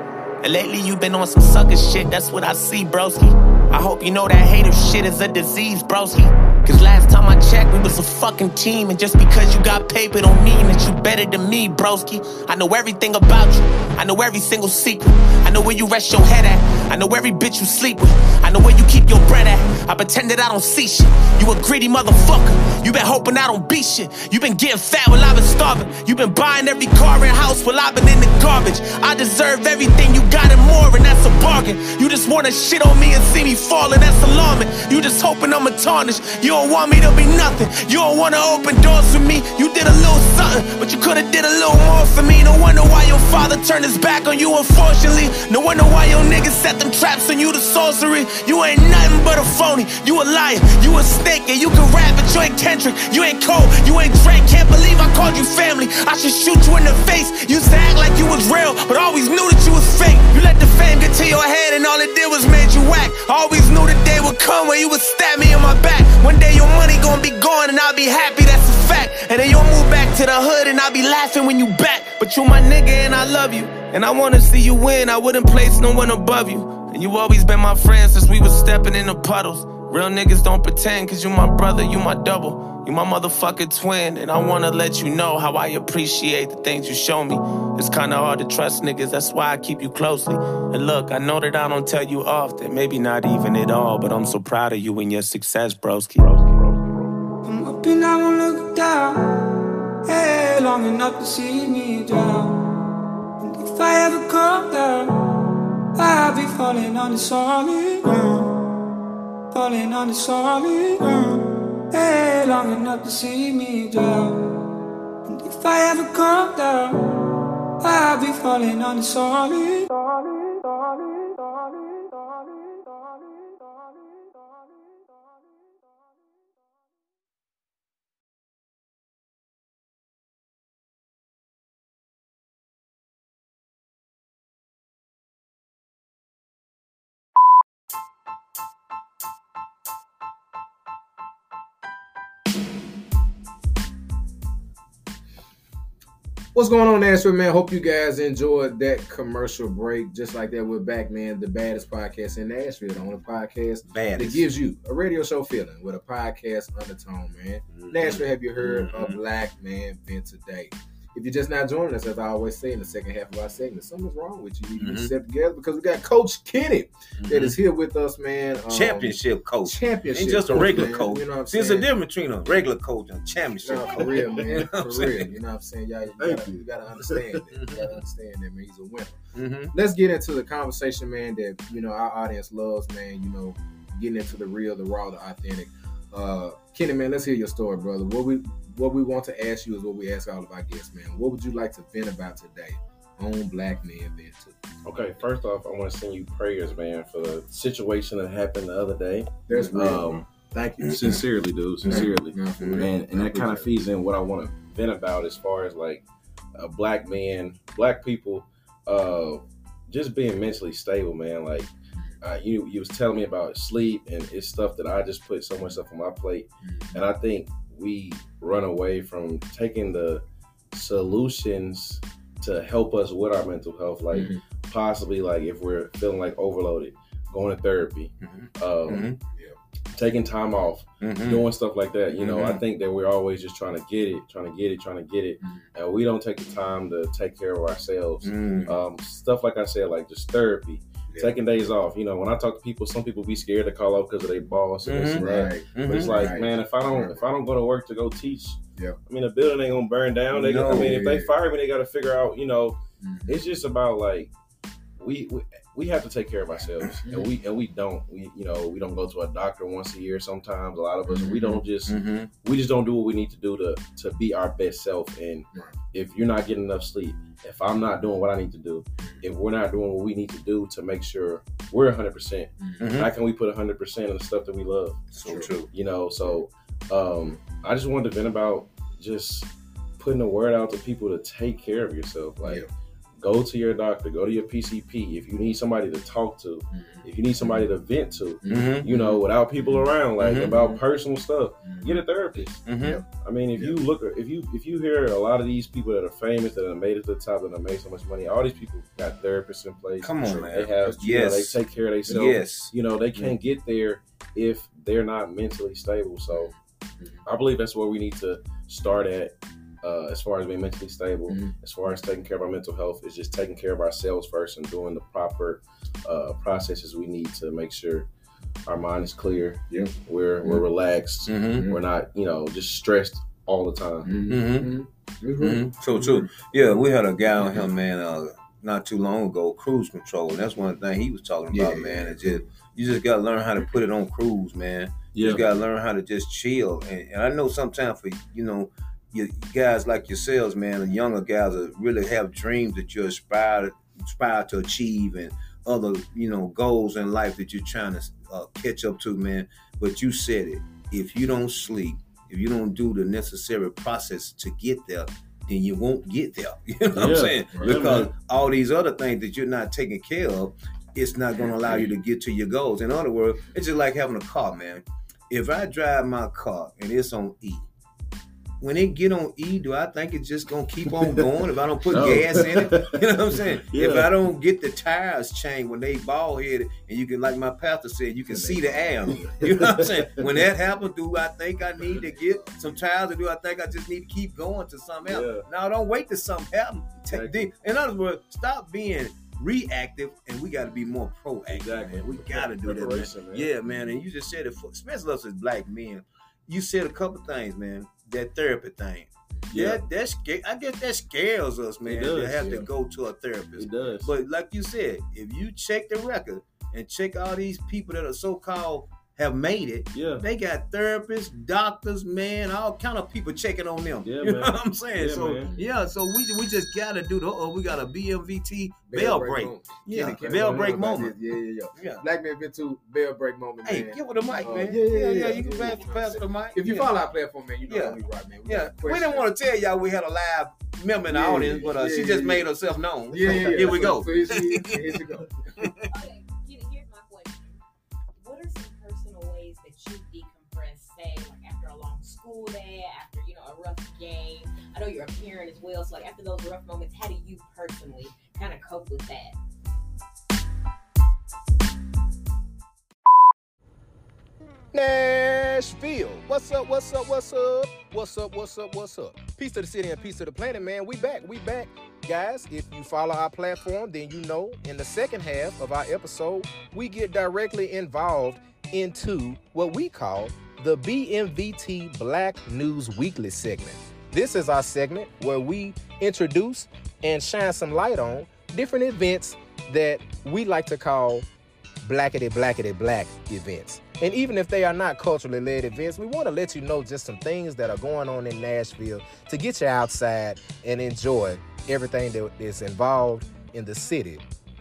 And lately you've been on some sucker shit, that's what I see, broski. I hope you know that hater shit is a disease, broski. Cause last time I checked, we was a fucking team. And just because you got paper don't mean that you better than me, broski. I know everything about you. I know every single secret. I know where you rest your head at. I know every bitch you sleep with. I know where you keep your bread at. I pretend that I don't see shit. You a greedy motherfucker. You been hoping I don't be shit. You been getting fat while I've been starving. You been buying every car and house while I've been in the garbage. I deserve everything you got and more, and that's a bargain. You just wanna shit on me and see me falling, that's alarming. You just hoping I'ma tarnish. You don't want me to be nothing. You don't wanna open doors for me. You did a little something, but you could've did a little more for me. No wonder why your father turned his back on you, unfortunately. No wonder why your niggas set them traps on you, the sorcery. You ain't nothing but a phony. You a liar. You a snake, and you can rap, but you ain't Kendrick. You ain't Cole. You ain't Drake. Can't believe I called you family. I should shoot you in the face. Used to act like you was real, but always knew that you was fake. You let the fame get to your head, and all it did was made you whack. Always knew the day would come when you would stab me in my back. One day your money gonna be gone, and I'll be happy, that's a fact. And then you'll move back to the hood, and I'll be laughing when you back. But you my nigga, and I love you. And I wanna see you win, I wouldn't place no one above you. And you always been my friend since we was stepping in the puddles. Real niggas don't pretend, cause you my brother, you my double. You my motherfucking twin, and I wanna let you know how I appreciate the things you show me. It's kinda hard to trust niggas, that's why I keep you closely. And look, I know that I don't tell you often, maybe not even at all, but I'm so proud of you and your success, broski. I'm up and I won't look down. Hey, long enough to see me drown. I ever come down, I'll be falling on the solid ground. Falling on the solid ground. Hey, long enough to see me drown. And if I ever come down, I'll be falling on the solid. What's going on, Nashville, man? Hope you guys enjoyed that commercial break. Just like that, we're back, man. The baddest podcast in Nashville, the only podcast that Baddest. gives you a radio show feeling with a podcast undertone, man. Mhm. Nashville, have you heard Mhm. of Black Man Vent today? If you're just not joining us, as I always say in the second half of our segment, something's wrong with you. You need to step together because we got Coach Kenny that Mhm. is here with us, man. Um, championship coach. championship. Ain't just a regular man. coach. You know what I'm See, There's a difference between a regular coach and a championship No, coach. for real, man. You know what I'm for saying? real. You know what I'm saying? Y'all, you, Thank gotta, you. you gotta understand that. You gotta understand that, man. He's a winner. Mhm. Let's get into the conversation, man, that you know our audience loves, man. You know, getting into the real, the raw, the authentic. Uh Kenny, man, let's hear your story, brother. What we what we want to ask you is what we ask all of our guests, man. What would you like to vent about today on Black Men Vent Okay, first off, I want to send you prayers, man, for the situation that happened the other day. That's real. Um, Thank you. sincerely, dude, sincerely. No, for real. and and that kind of feeds in what I want to vent about as far as like a black man, black people, uh, just being mentally stable, man. Like uh, you, you was telling me about sleep, and it's stuff that I just put so much stuff on my plate, it. and I think we run away from taking the solutions to help us with our mental health, like Mhm. possibly like if we're feeling like overloaded, going to therapy, Mhm. um, Mhm. taking time off Mhm. doing stuff like that. You know. I think that we're always just trying to get it, trying to get it, trying to get it, Mhm. and we don't take the time to take care of ourselves. Um, stuff like I said, like just therapy, Yeah. taking days off. You know, when I talk to people, some people be scared to call off because of their boss and this Mhm. and that. Right. But it's like, Right. man, if I don't, Right. if I don't go to work to go teach, Yeah. I mean, the building ain't gonna burn down. They, I No. mean, if they fire me, they got to figure out. You know, Mhm. it's just about like we, we we have to take care of ourselves, and we and we don't. We you know we don't go to a doctor once a year. Sometimes a lot of us we don't just Mhm. we just don't do what we need to do to to be our best self. And if you're not getting enough sleep, if I'm not doing what I need to do, if we're not doing what we need to do to make sure we're 100, percent Mhm. how can we put 100 percent in the stuff that we love? So true. You know, so um, I just wanted to vent about just putting the word out to people to take care of yourself. Like, Yeah. Go to your doctor, go to your PCP. If you need somebody to talk to, Mhm. if you need somebody to vent to, Mhm. you know, without people around, like Mhm. about personal stuff, Mhm. get a therapist. Mhm. I mean, if Yeah. you look, if you if you hear a lot of these people that are famous that have made it to the top that have made so much money, all these people got therapists in place. Come on, They man. have, you know, Yes. they take care of themselves. Yes. You know, they can't get there if they're not mentally stable. So, I believe that's where we need to start at. Uh, as far as being mentally stable, Mhm. as far as taking care of our mental health, is just taking care of ourselves first and doing the proper uh, processes we need to make sure our mind is clear. Yeah. We're we're relaxed. Mhm. We're not, you know, just stressed all the time. Mhm. So true. Yeah, we had a guy on here, man, uh, not too long ago, cruise control. And that's one thing he was talking about, Yeah. man. It's just you just gotta learn how to put it on cruise, man. You just gotta learn how to just chill. And, and I know sometimes for you know, you guys like yourselves, man, the younger guys that really have dreams that you aspire to aspire to achieve and other, you know, goals in life that you're trying to uh, catch up to, man. But you said it. If you don't sleep, if you don't do the necessary process to get there, then you won't get there. You know what I'm saying? Right. Because Yeah, all these other things that you're not taking care of, it's not going to allow you to get to your goals. In other words, it's just like having a car, man. If I drive my car and it's on E, when it get on E, do I think it's just gonna keep on going if I don't put No. gas in it? You know what I'm saying? If I don't get the tires changed when they bald headed, and you can, like my pastor said, you can see the air. You know what I'm saying? When that happens, do I think I need to get some tires, or do I think I just need to keep going to something else? Yeah. Now, don't wait till something happens. Exactly. In other words, stop being reactive, and we got to be more proactive. Exactly. Man. We got to do that, man. Man. Yeah, man. And you just said it, for, especially us as black men. You said a couple things, man. That therapy thing. Yeah, That that I guess that scares us, man, It to have yeah. to go to a therapist. it does. But like you said, if you check the record and check all these people that are so called have made it, yeah, they got therapists, doctors, man, all kind of people checking on them. Yeah, you know what I'm saying? Yeah, so man. yeah, so we we just gotta do the oh, we got a BMVT Bell bell break break. moment. Yeah, Kenny, Kenny, bell break moment. Yeah, yeah, yeah. Yeah. Black man been to bell break moment, Hey, man. give it the mic, Uh, man. yeah, yeah, yeah, You can yeah. pass, pass the mic. If you yeah. follow our platform, man, you know Yeah. how we rock, man. Yeah, got we questions. didn't want to tell y'all we had a live member in the Yeah, audience, but uh, yeah, she yeah, just yeah. made herself known. Yeah, yeah, yeah. Here we go. So here she. Here she go. Rough game, a know you're a parent as well. So like after those rough moments, how do you personally kind of cope with that? Nashville. What's up? What's up? What's up? What's up? What's up? What's up? Peace to the city and peace to the planet, man. We back. We back. Guys, if you follow our platform, then you know in the second half of our episode, we get directly involved into what we call the BMVT Black News Weekly segment. This is our segment where we introduce and shine some light on different events that we like to call blackety blackety black events. And even if they are not culturally led events, we want to let you know just some things that are going on in Nashville to get you outside and enjoy everything that is involved in the city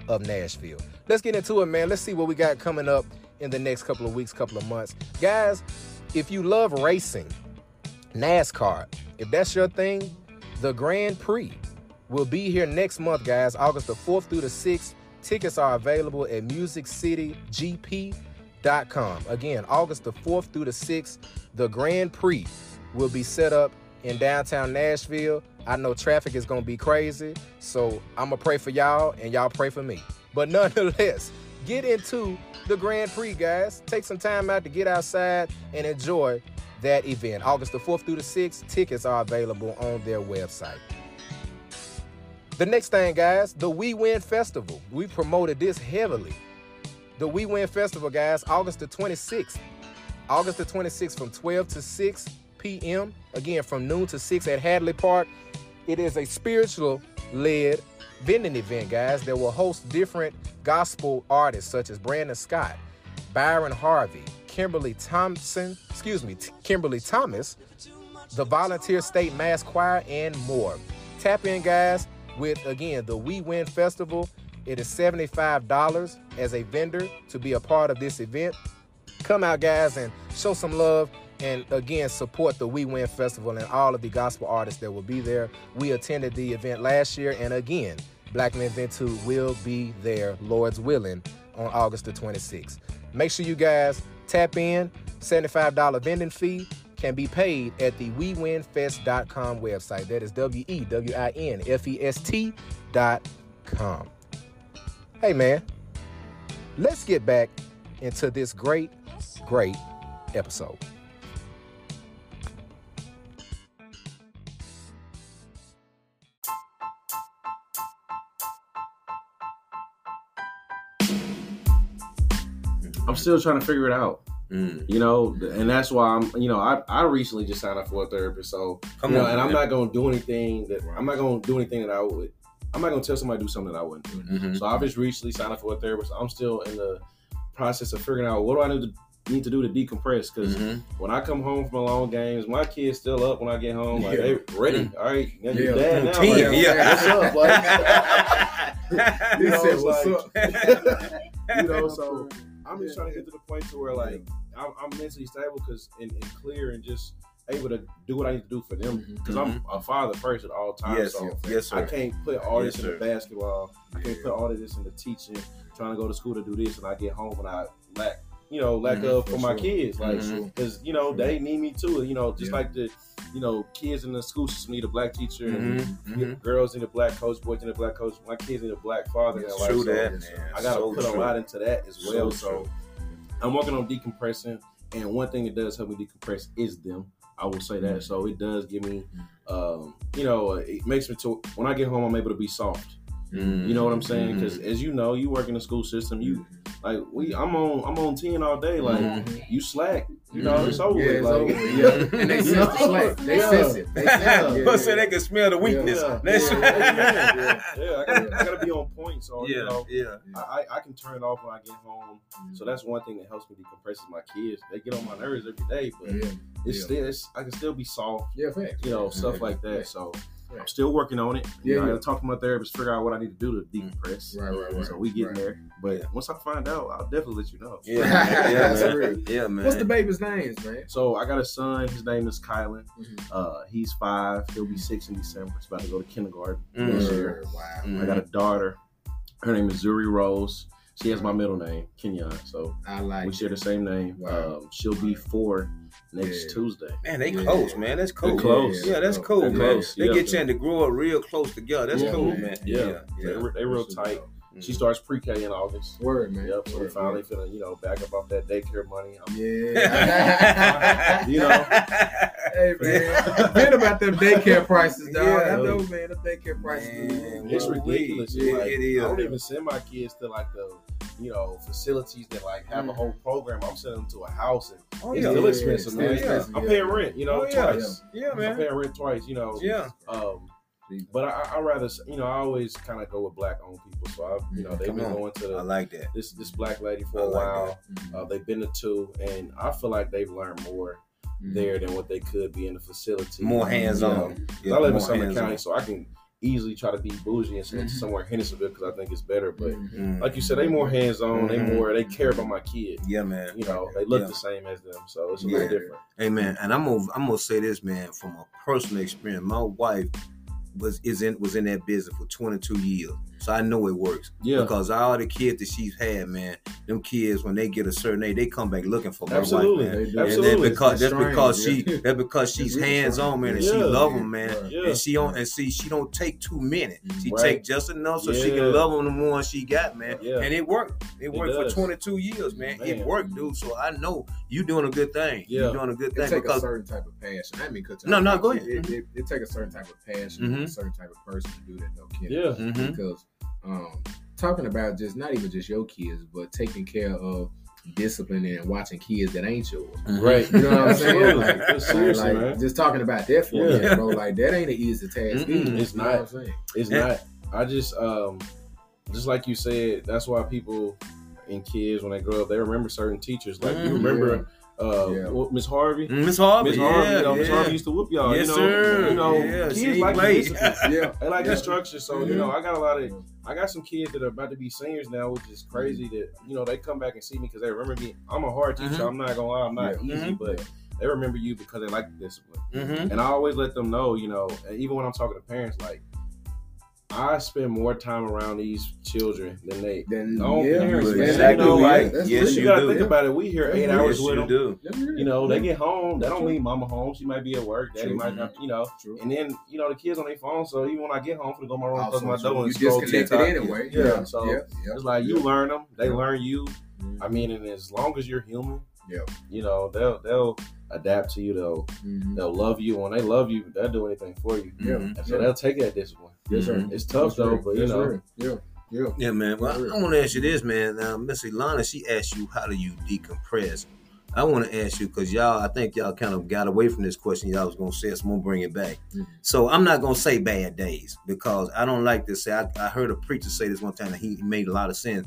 of Nashville. Let's get into it, man. Let's see what we got coming up in the next couple of weeks, couple of months. Guys, if you love racing, NASCAR, if that's your thing, the Grand Prix will be here next month, guys, August the 4th through the 6th. Tickets are available at musiccitygp.com. Again, August the 4th through the 6th, the Grand Prix will be set up in downtown Nashville. I know traffic is going to be crazy, so I'm going to pray for y'all and y'all pray for me. But nonetheless, get into the Grand Prix, guys. Take some time out to get outside and enjoy that event. August the 4th through the 6th, tickets are available on their website. The next thing, guys, the We Win Festival. We promoted this heavily. The We Win Festival, guys, August the 26th. August the 26th from 12 to 6 p.m. Again, from noon to 6 at Hadley Park. It is a spiritual led vending event, guys, that will host different gospel artists such as Brandon Scott, Byron Harvey, Kimberly Thompson, excuse me, Kimberly Thomas, the Volunteer State Mass Choir, and more. Tap in, guys, with again the We Win Festival. It is $75 as a vendor to be a part of this event. Come out, guys, and show some love and again support the We Win Festival and all of the gospel artists that will be there. We attended the event last year, and again, Black Men Vent Too will be there, Lord's willing, on August the 26th. Make sure you guys tap in. $75 vending fee can be paid at the WeWinFest.com website. That is W E W I N F E S T dot com. Hey, man, let's get back into this great, great episode. I'm still trying to figure it out. Mm. You know, and that's why I'm. You know, I, I recently just signed up for a therapist, so Come you know, on, and I'm not gonna do anything that I'm not gonna do anything that I would. I'm not gonna tell somebody to do something that I wouldn't do. Mhm. So I've just recently signed up for a therapist. I'm still in the process of figuring out what do I need to need to do to decompress because Mhm. when I come home from a long games, my kids still up when I get home. Like Yeah. they ready. All right, Yeah. dad now. Routine, Like, yeah. What's up? He You know, said, "What's like- up?" you know, so I'm just trying to get to the point to where like I'm, I'm mentally stable because and, and clear and just able to do what I need to do for them mm-hmm. because I'm mm-hmm. a father first at all times. Yes, so yes, sir. I can't put all Yes, this in the sir. basketball. I can't put all of this in the teaching. Trying to go to school to do this, and I get home and I lack, you know, lack Mhm, of for for my sure. kids. Like, because you know they need me too. You know, just Yeah. like the, you know, kids in the school system need a black teacher. and Mhm, mhm. Girls need a black coach, boys need a black coach. My kids need a black father. in their It's life. true So that, man. I gotta So put a lot into that as well. true. So I'm working on decompressing, and one thing that does help me decompress is them. I will say that. So it does give me, um, you know, it makes me to when I get home, I'm able to be soft. Mhm. You know what I'm saying? Because as you know, you work in the school system. You like we, I'm on, I'm on ten all day. Like Mhm. you slack. You know, it's over. Yeah, with. it's like, over yeah. And they You sense know? the slack. They Yeah. sense it. They sense Yeah. it. Yeah, But so they can smell the weakness. Yeah, That's yeah, yeah, yeah. I gotta, I gotta be on point. So you Yeah, know, yeah. I, I I can turn it off when I get home. So that's one thing that helps me decompress is my kids. They get on my nerves every day, but Yeah. it's Yeah. still it's, I can still be soft. Yeah, facts. You know, Yeah. stuff like that. Yeah. So Yeah. I'm still working on it. You Yeah, know, I yeah. gotta talk to my therapist, figure out what I need to do to decompress. Right, right, right. So we getting Right. there. But once I find out, I'll definitely let you know. Yeah, yeah, That's man. real. Yeah, man. What's the baby's names, man? So I got a son. His name is Kylan. Mhm. Uh, he's five. He'll be six in December. He's about to go to kindergarten Mm. this year. Wow. Mhm. I got a daughter. Her name is Zuri Rose. She has my middle name, Kenyon. So I like we share the same name. Wow. Um, she'll be four next Yeah. Tuesday. Man, they Yeah. close, man. That's cool. They're close. Yeah, that's They're cool, man. close. They Yeah. get chance to grow up real close together. That's Yeah, cool, man. man. Yeah, yeah. They, re- they real tight. She starts pre-K in August. Word, man. Yep. So we Word, finally word. finna, you know, back up off that daycare money. I'm- Yeah. You know. hey man, been about them daycare prices, dog. Yeah. I know, man. The daycare prices. Man, It's Well, ridiculous. yeah, like, it is. I don't even send my kids to like the, you know, facilities that like have a whole program. I'm sending them to a house, and Oh, it's yeah. still expensive, still man. expensive, I'm paying rent, you know, Oh, yeah. twice. Yeah, I'm man. paying rent twice, you know. Yeah. Um, but I, I rather, you know, I always kind of go with black owned people. So I, you know, they've Come been on. going to I like that. this this black lady for I a like while. Uh, they've been to two, and I feel like they've learned more there than what they could be in the facility. More hands on. Yeah, I live in Sumner hands-on. County, so I can easily try to be bougie and send to somewhere in Hendersonville because I think it's better. But Mm. like you said, they more hands on. They Mhm. more they care about my kid. Yeah, man. You know, they look Yeah. the same as them, so it's a Yeah. little different. Hey man, and I'm gonna I'm gonna say this, man, from a personal experience. My wife was is in was in that business for 22 years, so I know it works. Yeah. Because all the kids that she's had, man, them kids when they get a certain age, they come back looking for my Absolutely. wife, man. They do. And Absolutely. that's because It's that's because she yeah. that's because she's really hands on, man, and she love them, man. Yeah. And she don't and see she don't take too many. She Right. take just enough so she can love them the more she got, man. Yeah. And it worked. It It worked does. for 22 years, man. It worked, dude. So I know you doing a good thing. Yeah. You're doing a good It thing take a because certain type of passion. I mean, cut No, no, go ahead. It, it, it take a certain type of passion, Mhm. a certain type of person to do that, no kidding. Yeah. Mhm. Because um, talking about just not even just your kids, but taking care of disciplining and watching kids that ain't yours. Right. You know what I'm saying? Like, seriously, like, man. just talking about that for Yeah. you, bro. Like that ain't an easy task. Either, It's you know not. what I'm saying? It's Yeah. not. I just um just like you said, that's why people and kids when they grow up, they remember certain teachers. Like you Mhm. remember uh Yeah. Miss Harvey. Miss Harvey, Miss Harvey, yeah, you know, Miss yeah. Harvey used to whoop y'all. Yes, you know, sir. you know, Yeah, kids like the played. discipline. Yeah. They like Yeah. the structure. So you Mhm. know, I got a lot of, I got some kids that are about to be seniors now, which is crazy. That you know they come back and see me because they remember me. I'm a hard teacher. Mhm. I'm not gonna lie, I'm not Yeah. easy, but they remember you because they like the discipline. Mm-hmm. And I always let them know, you know, even when I'm talking to parents, like I spend more time around these children than they. Then their own yeah, parents, man. man. Exactly You know, like, That's yes, really you you gotta do. think about it. We here eight Yes, hours yes, with you them. do. You know, they get home. They don't leave mama home. She might be at work. Daddy True. might not, you know. True. And then, you know, the kids on their phone. So even when I get home, for to go to my room, close my door, you and scroll disconnected TikTok. anyway. Yeah. Yeah. So yeah. yeah. it's like you learn them. They Yeah. learn you. Mhm. I mean, and as long as you're human, Yeah. you know, they'll they'll adapt to you. They'll Mhm. they'll love you. When they love you, they'll do anything for you. Yeah. So Yeah. they'll take that discipline. Yes, sir. It's tough That's though, but you That's know, real. Yeah. Yeah. Yeah, man. Well, For. I want to ask you this, man. Now, Miss Ilana, she asked you, how do you decompress? I want to ask you because y'all, I think y'all kind of got away from this question. Y'all was gonna say, it, so I'm gonna bring it back. Mhm. So I'm not gonna say bad days because I don't like to say. I, I heard a preacher say this one time, and he made a lot of sense.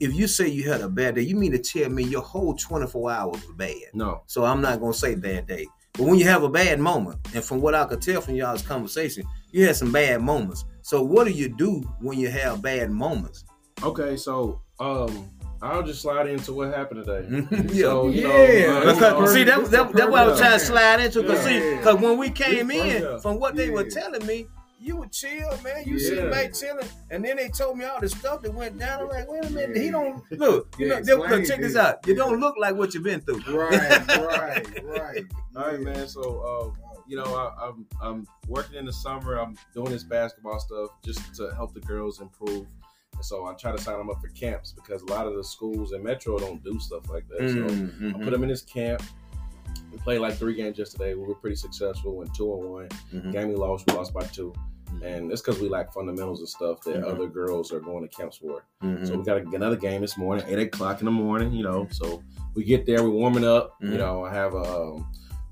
If you say you had a bad day, you mean to tell me your whole 24 hours was bad. no. So I'm not gonna say bad day. But when you have a bad moment, and from what I could tell from y'all's conversation, you had some bad moments. So what do you do when you have bad moments? Okay, so um, I'll just slide into what happened today. Yeah. So, you know, Yeah. uh, Because you know, see that, that that's what I was trying to slide into. Cause see, cause when we came in, from what they were telling me, you were chill, man. You Yeah. sitting back chilling, and then they told me all the stuff that went down. I'm like, wait a minute, he don't look. You Yeah, know, they- look, explain check this this. out. You don't look like what you've been through. Right. Right. Right. All right, man. So, uh, you know, I, I'm I'm working in the summer. I'm doing this basketball stuff just to help the girls improve. And so I try to sign them up for camps because a lot of the schools in Metro don't do stuff like that. So Mhm, I put them in this camp. We played like three games yesterday. We were pretty successful. Went two and one. mhm. Game we lost. We lost by two. And it's because we lack fundamentals and stuff that Mhm. other girls are going to camps for. So we got another game this morning, eight o'clock in the morning. You know, so we get there, we're warming up. You know, I have a um,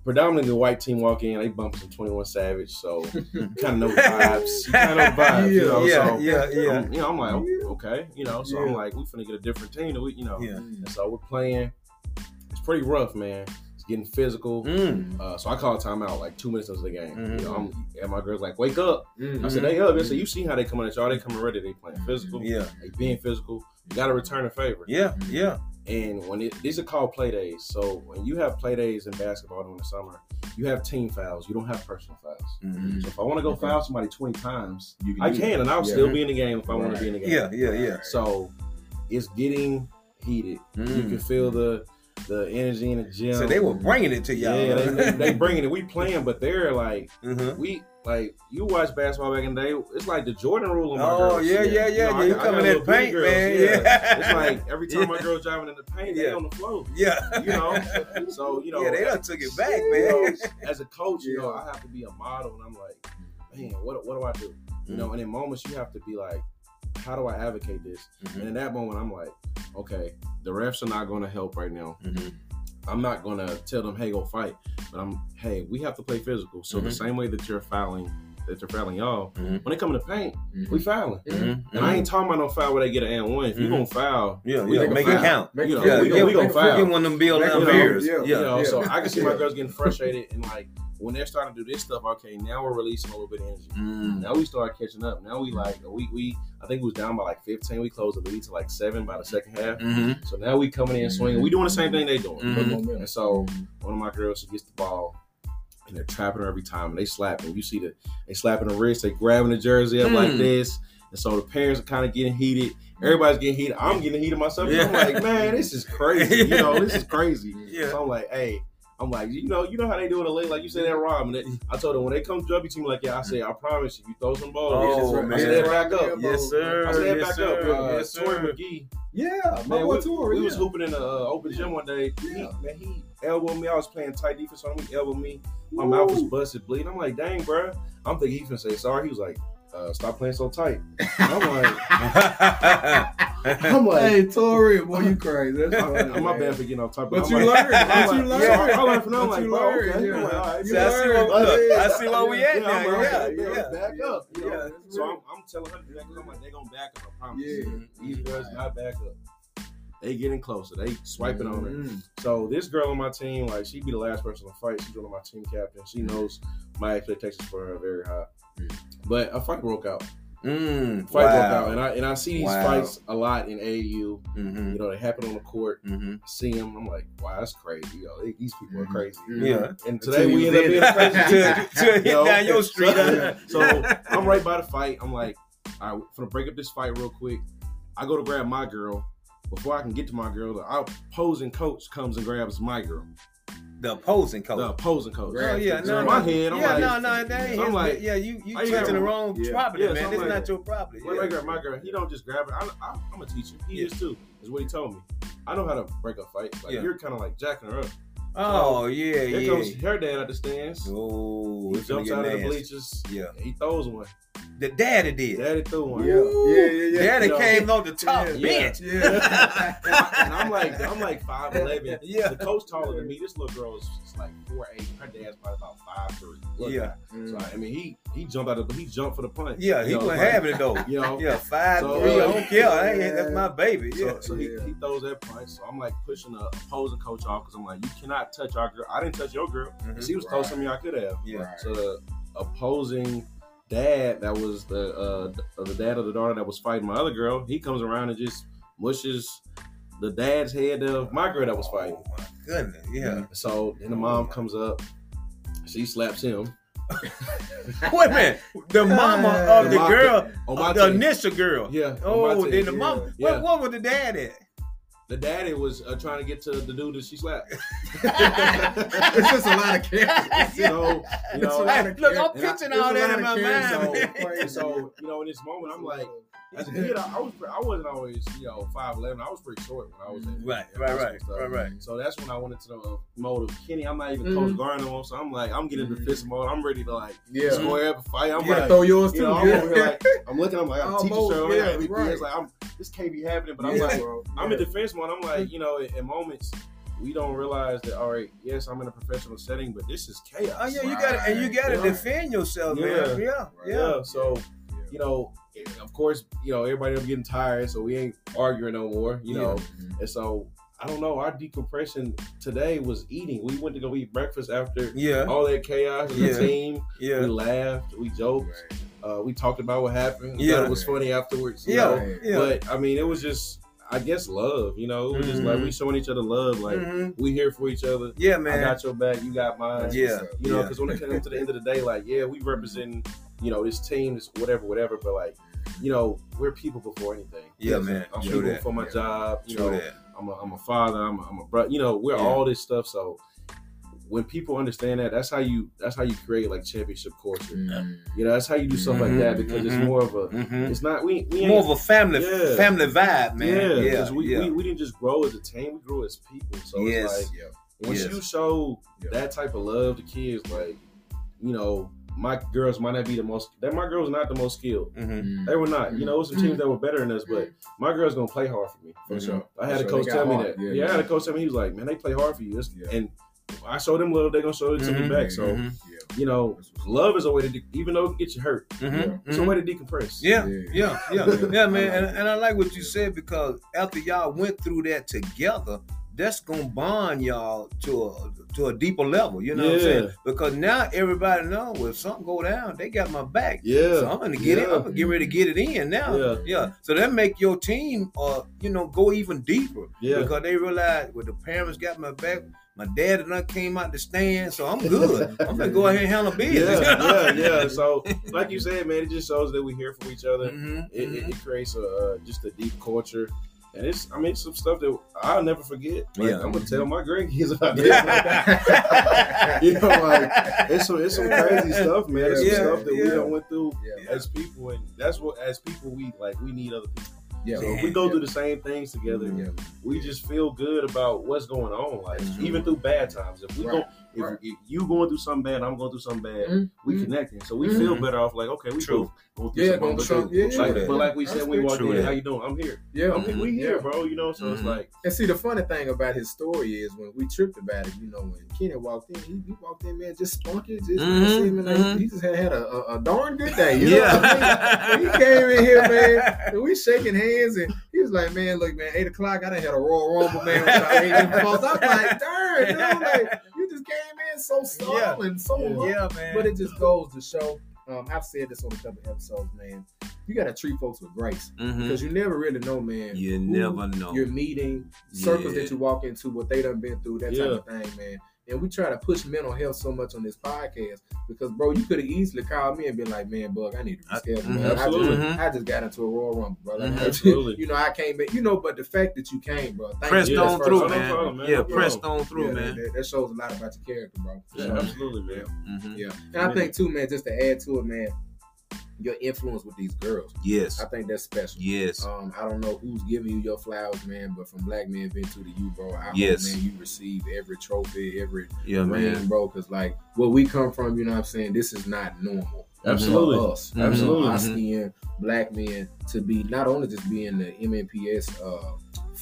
predominantly the white team walk in. They bump some Twenty One Savage, so kind of know the vibes. Kind of vibes. you know, yeah, so yeah, yeah. I'm, you know, I'm like, okay, you know, so I'm Yeah. like, we finna get a different team. We, you know, Yeah. and so we're playing. It's pretty rough, man. Getting physical. Mm. Uh, so I call a timeout like two minutes into the game. Mhm. You know, I'm, and my girl's like, "Wake up!" Mm-hmm. I said, "They up." They said, "You see how they coming at y'all? They coming ready. They playing physical. Yeah, They being physical. You got to return a favor." yeah, yeah. And when it, these are called play days, so when you have play days in basketball during the summer, you have team fouls. You don't have personal fouls. Mhm. So if I want to go Okay. foul somebody twenty times, You I can, and I'll Yeah. still be in the game if I want to be in the game. Yeah, yeah, yeah. So it's getting heated. You Mm. can feel the the energy in the gym. So they were bringing it to y'all. Yeah, they, they, bringing it. We playing, but they're like Mhm. we like you watch basketball back in the day. It's like the Jordan rule on my Oh, girls. yeah, yeah, yeah, You know, yeah. You I coming got in paint, girls, man. Yeah. It's like every time my Yeah. girl driving in the paint, they Yeah. on the floor. Yeah. You know, so you know, Yeah, they done took it back, man. know, as a coach, you know, I have to be a model, and I'm like, man, what what do I do? You know, and in moments you have to be like, how do I advocate this? Mm-hmm. And in that moment, I'm like, okay, the refs are not going to help right now. Mm-hmm. I'm not going to tell them, hey, go fight. But I'm, hey, we have to play physical. So the Mhm. same way that you're fouling, that you're fouling y'all, Mhm. when they come in the paint, we fouling. Mhm. And I ain't talking about no foul where they get an and one. If you Mhm. gonna foul, Yeah, we yeah, gonna make it foul. count. You know, Yeah, we yeah, gonna, we gonna make- foul. get one of them Bill You know, Laimbeers. You Yeah, know, yeah. so I can see my girls getting frustrated and like when they're starting to do this stuff. Okay, now we're releasing a little bit of energy. Mm. Now we start catching up. Now we like we we I think we was down by like 15. We closed the lead to like seven by the second half. Mhm. So now we coming in swinging. We doing the same thing they doing. Mhm. And so one of my girls she gets the ball and they're trapping her every time and they slapping. You see the they slapping the wrist, they grabbing the jersey up like Mm. this. And so the parents are kind of getting heated. Everybody's getting heated. I'm getting heated myself. Yeah. I'm like, man, this is crazy. You know, this is crazy. Yeah. So I'm like, hey, I'm like, you know, you know how they do in the league, like you said that Rob. And they- I told them when they come jump your team like, yeah, I say, I promise you, you throw some balls. Oh, I man. said, back up. Yes, sir. I said, Yes, back sir. up. Uh, Yes, Tori sir. McGee. Yeah, my Man, boy we, Tori, we was hooping in the uh, open gym one day. He, man, he elbowed me. I was playing tight defense on him. He elbowed me. My mouth was busted, bleeding. I'm like, dang, bro. I'm thinking he's gonna say sorry. He was like, uh, stop playing so tight. I'm like, I'm like, hey, Tori, boy, you crazy. That's I'm, funny, I'm my bad for getting off topic. But I'm you like- learned. I'm But like- you learned. So I learned from them. I'm like, you bro, learned, okay. yeah. I'm like, all right, You See, I see learned. what- look, I see where we at Yeah, now. Like, Yeah, okay, yeah. let's back up. You know? Yeah. So I'm, I'm telling her that 'cause I'm like, they gonna back up. I promise. Yeah. These girls not back up. They getting closer. They swiping on her. So this girl on my team, like she be the last person to fight. She's one of my team captains. She knows my expectations for her are very high. But a fight broke out. Mm, Fight broke out, and I and I see these Wow. fights a lot in AAU. Mhm. You know, they happen on the court. Mhm. I see them. I'm like, wow, that's crazy. Yo, they- these people are crazy. Yeah. And today we end you up being crazy. To- to hit down your street. So, so I'm right by the fight. I'm like, all right, for to break up this fight real quick. I go to grab my girl. Before I can get to my girl, the opposing coach comes and grabs my girl. The opposing coach. The opposing coach. Oh yeah, So no, in my head, I'm yeah, like, no, no, that ain't so I'm his- like, yeah, you you how you touching the wrong Yeah. property, Yeah, man. I'm This is like- not your property. When Yeah. I grab my girl, he don't just grab it. I, I, I'm a teacher. He Yeah. is too. Is what he told me. I know how to break a fight. Like Yeah. you're kind of like jacking her up. Oh yeah, Here yeah. comes her dad at the stands. Oh, he jumps out get of the bleachers. Yeah. he throws one. The daddy did. Daddy threw one. Yeah, yeah, yeah, yeah. Daddy You know, came on the top Yeah. bench. Yeah. and I'm like, I'm like five eleven. Yeah. The coach taller than me. This little girl is is like four eight. Her dad's probably about five three. Yeah. So I mean, he he jumped out of he jumped for the punch. Yeah, he You know, wasn't like, having it though. You know. Yeah, five So, three. uh, I don't care. I ain't, that's my baby. So, Yeah. so he, he throws that punch. So I'm like pushing the opposing coach off because I'm like, you cannot touch our girl. I didn't touch your girl. Mhm. She was closer to me. I could have. Yeah. So the opposing dad, that was the uh the dad of the daughter that was fighting my other girl. He comes around and just mushes the dad's head of my girl that was fighting. Oh my goodness. Yeah. So then the mom comes up. She slaps him. Wait a minute. The mama of The the girl, the team. initial girl. Yeah. Oh, then the mom. Yeah. What, what was the dad at? The daddy was uh, trying to get to the dude that she slapped. It's just a lot of characters. You know, you know. a Look, I'm And I- picturing all that in my mind. so, so you know, in this moment, I'm like, as a kid, I, I was I wasn't always you know five eleven. I was pretty short when I was in Right, in right, high school right, stuff. right, right. So that's when I went into the mode of Kenny. I'm not even Mhm. Coach Garner no more. So I'm like, I'm getting into fist mode. I'm ready to like Yeah. square up and fight. I'm Yeah, like, throw yours you too. know, I'm yeah. over here like, I'm looking. I'm like, I'm teaching Almost, show. yeah, Yeah, like, right. It's like, I'm this can't be happening. But I'm Yeah, like, bro. I'm Yeah. in defense mode. I'm like, you know, in, in moments. We don't realize that. All right, yes, I'm in a professional setting, but this is chaos. Oh yeah, you got to and you got to Yeah. defend yourself, man. Yeah. Yeah, yeah. Yeah. So, you know, of course, you know, everybody up getting tired, so we ain't arguing no more, you know. And so I don't know, our decompression today was eating. We went to go eat breakfast after Yeah. all that chaos in Yeah. the team. Yeah. We laughed, we joked, uh, we talked about what happened. We Yeah. thought it was funny afterwards. you Yeah, know? yeah. But I mean it was just I guess love, you know, it was just like Mhm. we showing each other love, like Mhm. we here for each other. Yeah, man. I got your back, you got mine. Yeah, You know, yeah. because when it comes to the end of the day, like, yeah, we represent, you know, this team, this whatever, whatever, but like, you know, we're people before anything. Yeah, man. I'm True people that. for my job, you True know. that. I'm a, I'm a father. I'm a, I'm a brother. You know, we're Yeah. all this stuff. So when people understand that, that's how you that's how you create like championship culture. Mm. You know, that's how you do stuff like Mhm, that because it's mhm, more of a. mhm. It's not we we More of a family Yeah. family vibe, man. Yeah, Yeah, because we, yeah. we we didn't just grow as a team, we grew as people. So Yes. it's like Yeah. once Yes. you show Yeah. that type of love to kids, like you know, my girls might not be the most. That my girls not the most skilled. Mhm. Mm. They were not. You know, it was some teams mm-hmm. that were better than us, but mm-hmm. my girls gonna play hard for me. For sure. I had For a coach They tell got me hard. that. Yeah, Yeah, I had yeah. a coach tell me he was like, "Man, they play hard for you." Yeah. And I showed them love, they gonna show it to me back. So. You know, love is a way to, de- even though it gets you hurt, it's a way to decompress. Yeah, Yeah. yeah, yeah, yeah, man. And, and I like what you said because after y'all went through that together, that's gonna bond y'all to a to a deeper level. You know what I'm saying? Because now everybody know if something go down, they got my back. Yeah. So I'm gonna get it. I'm gonna get ready to get it in now. Yeah. Yeah. So that make your team, uh, you know, go even deeper. Yeah. Because they realize, well, the parents got my back. My dad and I came out the stand, so I'm good. I'm gonna go ahead and handle business. Yeah, yeah, yeah. So, like you said, man, it just shows that we here for each other. Mhm, It, mhm. it, it creates a uh, just a deep culture, and it's I mean some stuff that I'll never forget. Like, Yeah. I'm gonna tell my grandkids about this. you know, like it's some it's some crazy stuff, man. It's some Yeah, stuff that we yeah. done went through Yeah. as people, and that's what as people we like. We need other people. Yeah. So if we go through the same things together, Yeah. we just feel good about what's going on. Like even through bad times, if we Right. go, if, Right. if you going through something bad, I'm going through something bad, Mhm. we Mhm. connecting, so we feel Mhm. better off. Like okay, we True. both going through Yeah, something. going but through. Yeah, like, yeah. but like we said, we That's walked true, in. yeah. How you doing? I'm here. Yeah. I'm, we here, bro. You know, so it's Mhm. like And see, the funny thing about his story is when we tripped about it, you know, when Kenny walked in, he, he walked in, man, just spunky, just Mhm, seeming like mhm. he just had, had a, a, a darn good day. You know what I mean? yeah. He came in here, man, and we shaking hands, and he was like, "Man, look, man, eight o'clock, I done had a Royal Rumble, man." With y'all eight different. I'm like, "Darn, dude, like you just came in so subtle and so low." yeah, man. But it just goes to show. Um, I've said this on a couple episodes, man. You gotta treat folks with grace Mhm. because you never really know, man. You never know. You're meeting circles Yeah. that you walk into, what they done been through, that Yeah. type of thing, man. And we try to push mental health so much on this podcast because, bro, you could have easily called me and been like, "Man, Bug, I need to reschedule." Mhm. man. I, Absolutely. just, I just got into a Royal Rumble, bro. Like, Mhm. Absolutely. you know, I came back. You know, but the fact that you came, bro, thank pressed you. On That's through, first no man. problem, man. Yeah, No pressed on through, Yeah, man. That, that shows a lot about your character, bro. Yeah, sure. absolutely, man. Mhm. Yeah, and I think too, man, just to add to it, man, your influence with these girls. Yes. I think that's special. Yes. Um, I don't know who's giving you your flowers, man, but from Black Men Vent to you, bro, I Yes. hope, man, you receive every trophy, every Yeah, ring, man. bro, because like where we come from, you know what I'm saying, this is not normal. Absolutely. For us. Mhm. Absolutely. Our Mhm. skin, black men, to be not only just being the MNPS uh,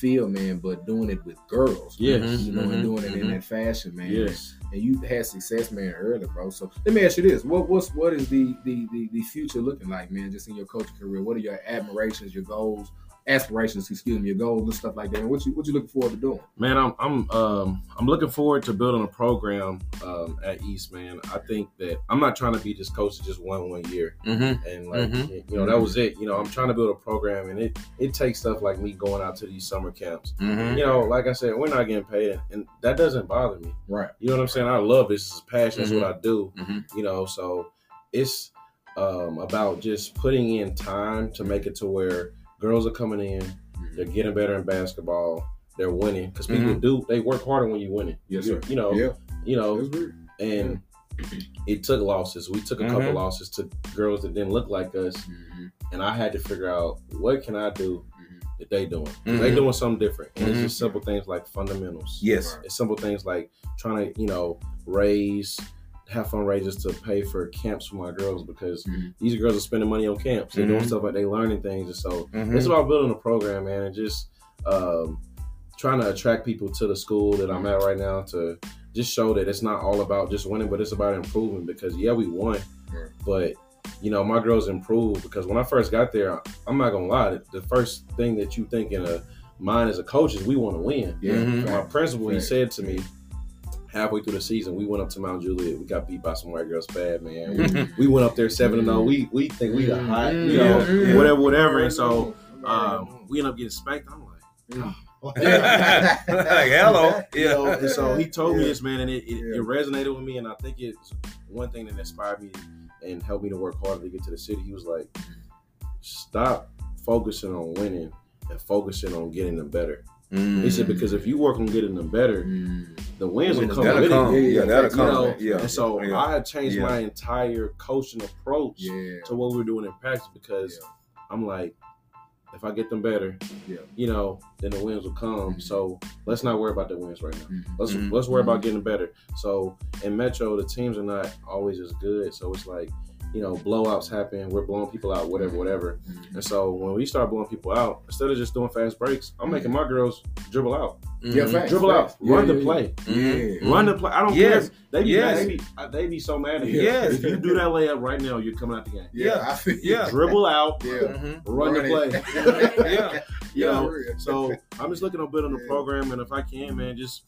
field, man, but doing it with girls. Yes. You know, Mhm. and doing it in Mhm. that fashion, man. Yes. And you had success, man, early, bro. So let me ask you this: what what's what is the the the, the future looking like, man? Just in your coaching career, what are your admirations, your goals, aspirations? Excuse me, your goals and stuff like that. And what you what you looking forward to doing? Man, I'm I'm um I'm looking forward to building a program um at East, man. I think that I'm not trying to be just coach just one one year Mm-hmm. and like Mhm. you know that was it. You know, I'm trying to build a program and it it takes stuff like me going out to these summer camps. Mm-hmm. You know, like I said, we're not getting paid and that doesn't bother me. Right. You know what I'm saying? I love this. It's a passion. That's what I do. Mhm. You know, so it's um, about just putting in time to make it to where girls are coming in, mm-hmm. they're getting better in basketball, they're winning because people mm-hmm. do they work harder when you're winning. Yes, you, sir. You know, Yeah. you know, That's weird. and it took losses. We took a couple Mhm. losses to girls that didn't look like us, mm-hmm. and I had to figure out what can I do that they doing. They Mhm. doing something different, and it's just simple things like fundamentals. Yes. It's simple things like trying to, you know, raise, have fundraisers to pay for camps for my girls because Mhm. these girls are spending money on camps. They're doing Mhm. stuff like they learning things, and so Mhm. it's about building a program, man, and just um, trying to attract people to the school that I'm at right now to just show that it's not all about just winning, but it's about improving. Because yeah, we won, but you know my girls improved because when I first got there, I'm not gonna lie, the- first thing that you think in a mind as a coach is we want to win. Yeah. My principal, he said to me halfway through the season, we went up to Mount Juliet. We got beat by some white girls bad, man. We, mm-hmm. we went up there seven and zero. We we think we the hot, you mm-hmm. know, Yeah, yeah. whatever, whatever. And so um, we end up getting spanked. I'm like, like, hello. you know, Yeah. and so he told me this, man, and it, it, Yeah. it resonated with me. And I think it's one thing that inspired me and helped me to work harder to get to the city. He was like, stop focusing on winning and focusing on getting them better. Mm. He said because if you work on getting them better, the wins will come That'll with come. it. Yeah, that'll You come. know? Yeah. And so Yeah. I had changed Yeah. my entire coaching approach Yeah. to what we're doing in practice because I'm like, if I get them better, Yeah. you know, then the wins will come. So let's not worry about the wins right now. Let's Mhm. let's worry about getting better. So in Metro, the teams are not always as good. So it's like, you know, blowouts happen. We're blowing people out, whatever, mm-hmm. whatever. Mm-hmm. And so when we start blowing people out, instead of just doing fast breaks, I'm mm-hmm. making my girls dribble out. Yeah, facts, dribble facts. out, run Yeah, the yeah, play, yeah. run the play. I don't Yes. care. They be, Yes. they be, uh, they be so mad at me. Yes. If you do that layup right now, you're coming out the game. Yeah, I Yeah. Dribble out, Yeah. Mhm. run the play. it. Yeah. you know. So I'm just looking to build on the Yeah. program, and if I can, man, just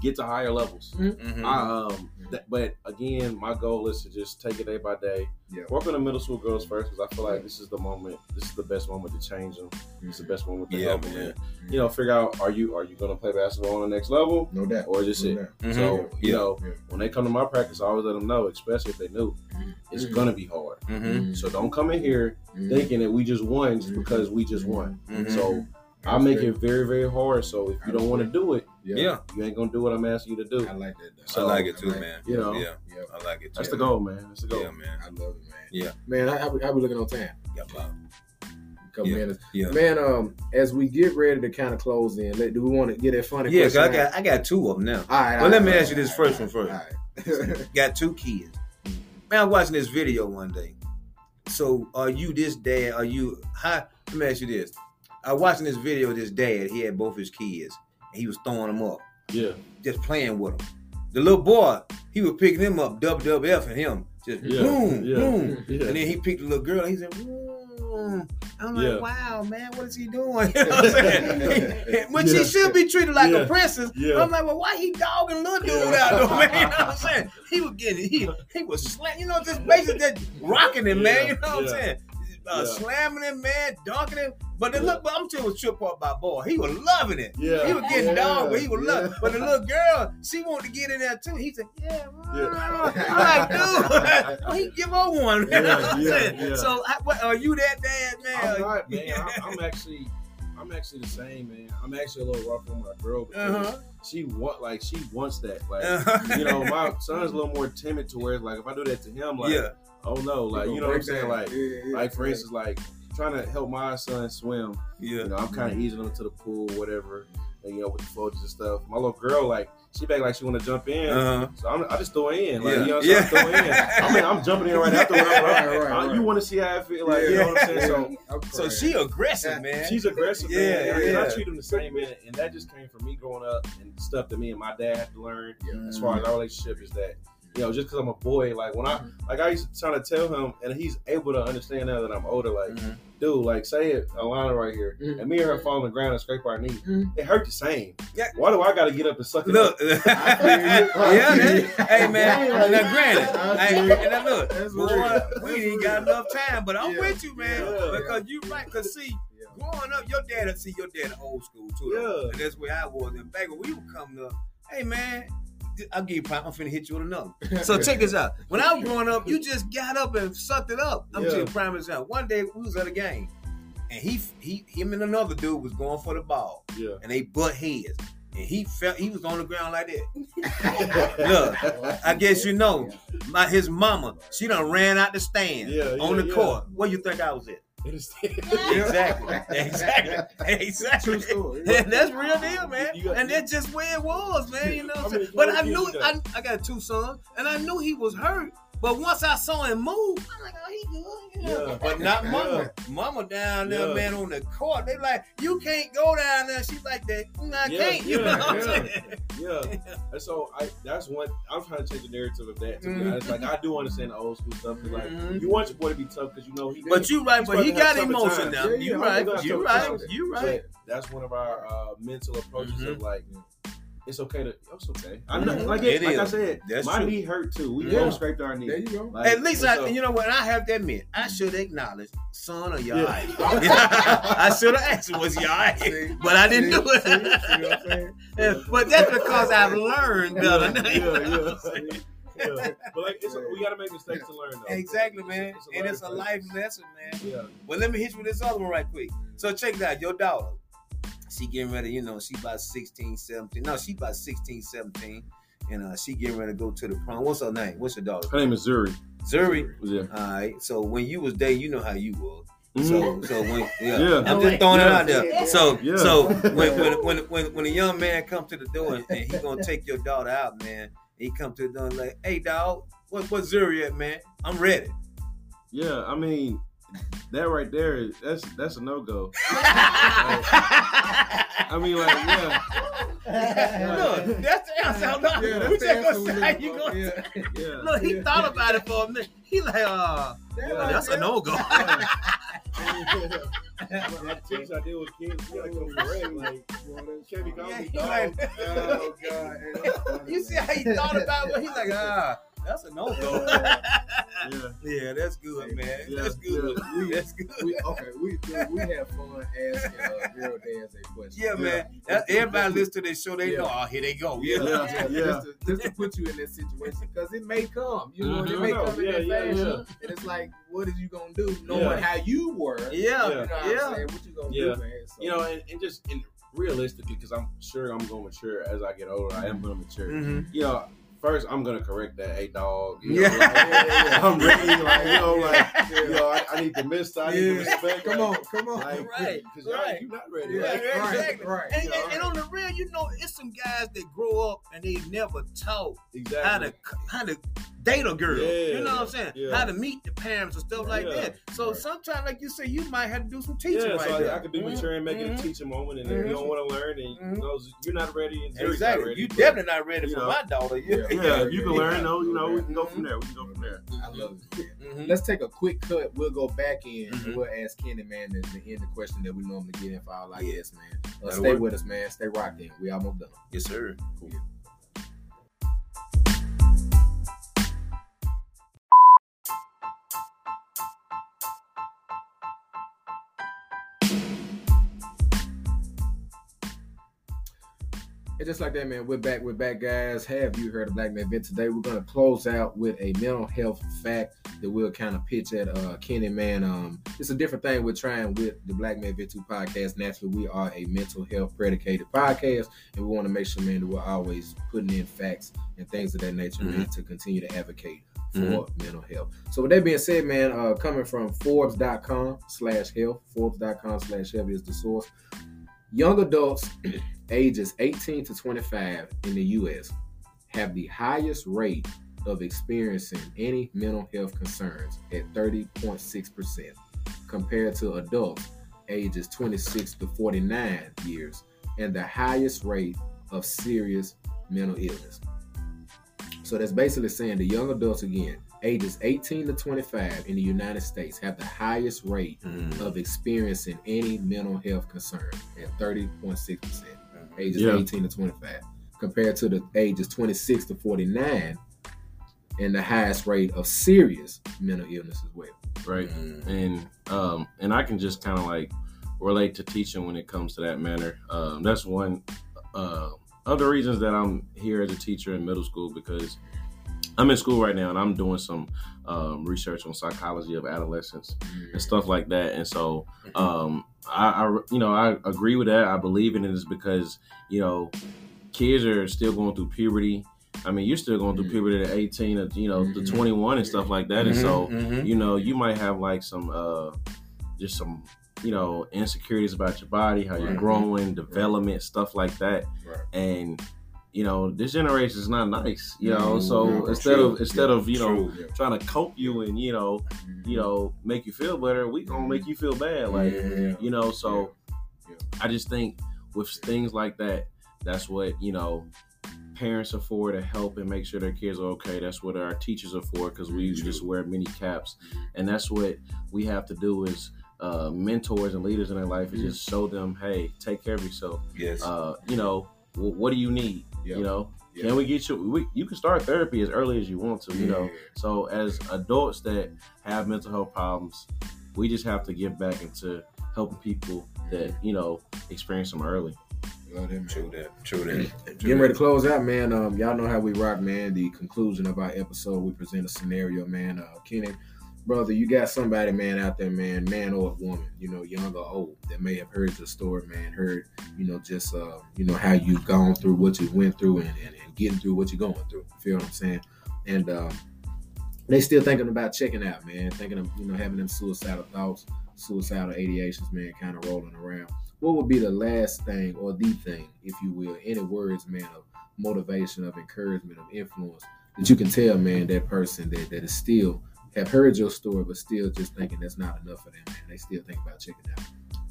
get to higher levels. I, um, th- but again, my goal is to just take it day by day. Yeah. Work on the middle school girls first because I feel like this is the moment. This is the best moment to change them. It's the mm-hmm. best moment to Yeah, help them. man. And, mm-hmm. you know, figure out are you are you going to play basketball on the next level, No doubt. or just No it? doubt. Mhm. So mm-hmm. you know, Yeah. when they come to my practice, I always let them know, especially if they knew, it's Mhm. gonna be hard. Mhm. So don't come in here thinking that we just won just because we just won. So I make it very, very hard. So if you don't want to do it, Yeah. you ain't gonna do what I'm asking you to do. I like that. Though. So, I like it too, like- man. you know, yeah, Yeah. I like it too. That's the goal, man. That's the goal. Yeah, man. I love it, man. Yeah. Man, how, how, we, how we looking on time? Yeah, Bob. Couple Yeah. minutes. Yeah. Man, um, as we get ready to kind of close in, let, do we want to get that funny Yeah, question? I got I got two of them now. All right. Well, let me ask you this first one first. All right. Got two kids. Man, I was watching this video one day. So, are you this dad? Are you? How? Let me ask you this. I was watching this video. of This dad, he had both his kids, and he was throwing them up, Yeah. just playing with them. The little boy, he was picking him up, WWF and him, just Yeah, boom, yeah, boom. yeah. And then he picked the little girl. He said. I'm like, wow, man, what is he doing? You know what I'm saying? when Yeah. she should be treated like a princess. I'm like, well, why he dogging little dude out there, man? You know what I'm saying? He was getting, he he was slam, you know, just basically just rocking him, man. You know what I'm saying? Uh, Yeah. Slamming him, man, dunking him. But the Yeah. look, but I'm telling you, was tripped up by boy. He was loving it. Yeah. He was getting Yeah. dogged, but he was Yeah. loving. But the little girl, she wanted to get in there too. He said, "Yeah, Yeah. I'm like, dude, well, he give her one." You know what I'm Yeah, yeah. So, I, what, are you that dad, man? I'm not, man. I, I'm actually, I'm actually the same, man. I'm actually a little rough on my girl because Uh-huh. she want, like, she wants that. Like, Uh-huh. you know, my son's a little more timid to where, like, if I do that to him, like, Yeah. oh no, like, you know what I'm saying? Like, Yeah, yeah, like for yeah. instance, like trying to help my son swim. Yeah. You know, I'm kind of easing him to the pool, whatever. And, you know, with the floaties and stuff. My little girl, like, she back like she want to jump in. Uh-huh. So I'm, I just throw in. Like, Yeah. you know what I'm saying? Yeah. throw her in. I mean, I'm jumping in right after. Right, right, Uh, right. You want to see how I feel? Like, you know what I'm saying? So So she aggressive, man. she's aggressive, Yeah, man. And yeah. I treat them the same, man. And that just came from me growing up and stuff that me and my dad had to learn as far as our relationship is that, you know, just because I'm a boy, like when I, like I used to try to tell him, and he's able to understand now that I'm older, like, Mhm. dude, like say it, Alana right here, Mhm. and me and her fall on the ground and scrape our knee. Mhm. It hurt the same. Yeah. Why do I got to get up and suck it Look, up? yeah, that, hey man. I Now, granted, I hey, and now look, boy, we ain't got enough time, but I'm Yeah. with you, man, Yeah. because you right. Cause see, growing up, your dad, and see your dad old school too. Yeah. and that's where I was. And back when we were coming up, hey man. I'll give you prime. I'm finna hit you with another. So check this out. When I was growing up, you just got up and sucked it up. I'm Yeah. telling you, prime example. One day we was at a game, and he, he, him and another dude was going for the ball, Yeah. and they butt heads, and he felt he was on the ground like that. Look, I guess you know, my his mama, she done ran out the stand Yeah, on yeah, the yeah. court. Where you think I was at? Exactly, exactly, exactly. True story. And that's real deal, man. You got- and that's just where it was, man. You know I'm many saying? But I knew? I, I got two sons, and I knew he was hurt. But once I saw him move, I'm like, oh, he good. you know. Yeah. But not mama. Mama down there, Yeah. man, on the court. They like, you can't go down there. She's like that. "Mm, I Yeah, can't. You know what I'm yeah. saying? Yeah. And so I that's one I'm trying to change the narrative of that. To be Mhm. honest. Like I do understand the old school stuff. Like Mhm. you want your boy to be tough because you know he. But you right, but he supposed to have got emotion now. Yeah, You yeah, right, you right, you right. That's one of our uh, mental approaches of like. It's okay to. It's okay. I know, like, It it, like I said, That's my true. knee hurt too. We Yeah. both scraped our knee. There you go. Like, At least I, so- you know what? I have to admit, I should acknowledge, son, are you Yeah. I should have asked him, was he alright? But I didn't See? do See? See what I'm it. saying? Yeah, but that's because I've learned better. yeah, yeah, yeah. yeah. But like, it's, we got to make mistakes to learn though. Exactly, man. It's a and it's a life life lesson, man. Yeah. Well, let me hit you with this other one right quick. So check that, out. Your daughter, she getting ready, you know, she about 16, 17. No, she about 16, 17. And uh, she getting ready to go to the prom. What's her name? What's your daughter? Her name is Zuri. Zuri. Yeah. All right. So when you was dating, you know how you was. Mhm. So so when yeah, Yeah. I'm just throwing it out there. So Yeah. so when when when when when a young man come to the door and, and he gonna take your daughter out, man, he come to the door and like, hey dog, what what Zuri at, man? I'm ready. Yeah, I mean, that right there, that's that's a no go. I mean, like, yeah, Look, that's the answer. I'm not, Yeah, that's we just gonna say how looking you gonna Yeah. say. yeah. Look, he thought about it for a minute. He like, uh, That that's right a no go. that teach I deal with kids, you gotta go correct. Like, can't be calling Yeah, me he dog. like- Oh God. Hey, that's funny, you see how he thought about it? He like, ah, that's a no go. Yeah. yeah, that's good, man. Yeah, That's good. We- That's good. We, okay, we we have fun asking uh, girl dads a question. Yeah, man. That, everybody listen to this show, they Yeah. know. Oh, here they go. Yeah. Yeah. Yeah, Yeah. Just, to, just to put you in that situation because it may come, you know, Mhm. it may come in Yeah, that yeah, fashion, yeah. and it's like, what is you gonna do, knowing Yeah. how you were? Yeah. you know what I'm Yeah. saying? What you gonna Yeah. do, man? So, You know, and, and just and realistically, because I'm sure I'm going to mature as I get older. I am going to mature. Mhm. You know, first I'm going to correct that. Hey, dog. You know, Yeah. like, Yeah, yeah, yeah. I'm really like, you know, like, Yeah. you know, I, I need the miss. I need the Yeah. respect. come like, on, come on, Like, Right, Because right. you're not ready. Yeah, Like, right, exactly. right. And, Yeah, and, and on the real, you know, it's some guys that grow up and they never taught exactly. how to how to date a girl. Yeah, you know what I'm saying? yeah. How to meet the parents and stuff like Yeah. that. So Right. sometimes, like you say, you might have to do some teaching yeah, right so there. I, I could be Mhm, mature and make it mhm. a teaching moment, and if Mhm. you don't want to learn, and you know, you're not ready, and Zuri's not Exactly. ready, You but- definitely not ready for my daughter. Yeah. Yeah, you can learn though. You know, we can go from there. We can go from there. I love it. Mhm. Let's take a quick cut. We'll go back in Mhm. and we'll ask Kenny, man, the, the end the question that we normally get in for all our Yeah. guests, man. Uh, stay work. with us, man. Stay rocked in. We almost done. Yes, sir. And just like that, man, we're back. We're back, guys. Have you heard of Black Man Vent today? We're gonna close out with a mental health fact that we'll kind of pitch at uh Kenny, man. Um, it's a different thing we're trying with the Black Men Vent Too podcast. Naturally, we are a mental health predicated podcast, and we want to make sure, man, that we're always putting in facts and things of that nature, man, to continue to advocate for Mhm. mental health. So with that being said, man, uh coming from Forbes.com slash health, Forbes.com slash health is the source. Young adults ages 18 to 25 in the US have the highest rate of experiencing any mental health concerns at 30.6% compared to adults ages 26 to 49 years and the highest rate of serious mental illness. So that's basically saying the young adults again, ages 18 to 25 in the United States have the highest rate Mhm. of experiencing any mental health concern at 30.6%, ages Yeah. 18 to 25, compared to the ages 26 to 49 and the highest rate of serious mental illness as well. right? Mhm. And um, and I can just kind of like relate to teaching when it comes to that manner. Um, that's one uh, of the reasons that I'm here as a teacher in middle school because I'm in school right now and I'm doing some um, research on psychology of adolescence and stuff like that. And so, um, I, I, you know, I agree with that. I believe in it is because you know, kids are still going through puberty. I mean, you're still going through puberty at 18 or you know, to Mhm. 21 and stuff like that. And so, Mhm. you know, you might have like some, uh, just some, you know, insecurities about your body, how you're growing, development, stuff like that. Right. And you know, this generation is not nice. You know, No, so instead true. of instead of you know True. trying to cope you and you know you know make you feel better, we gonna make you feel bad. Like Yeah. you know, so Yeah. I just think with things like that, that's what you know parents are for to help and make sure their kids are okay. That's what our teachers are for because we just wear many caps, and that's what we have to do is uh, mentors and leaders in their life is just show them, hey, take care of yourself. Yes. Uh, you know, w- what do you need? Yeah. You know, Yeah. can we get you? We, you can start therapy as early as you want to. You know, so as adults that have mental health problems, we just have to get back into helping people that you know experience them early. Love that, man. True that. True that. Getting ready to close out, man. Um, y'all know how we rock, man. The conclusion of our episode, we present a scenario, man. Uh, Kenny, brother, you got somebody, man, out there, man, man or woman, you know, young or old, that may have heard your story, man, heard, you know, just, uh, you know, how you've gone through what you went through and, and, and getting through what you're going through. Feel what I'm saying? And um, they still thinking about checking out, man, thinking of, you know, having them suicidal thoughts, suicidal ideations, man, kind of rolling around. What would be the last thing or the thing, if you will, any words, man, of motivation, of encouragement, of influence that you can tell, man, that person that, that is still have heard your story, but still just thinking that's not enough for them, man. They still think about checking out.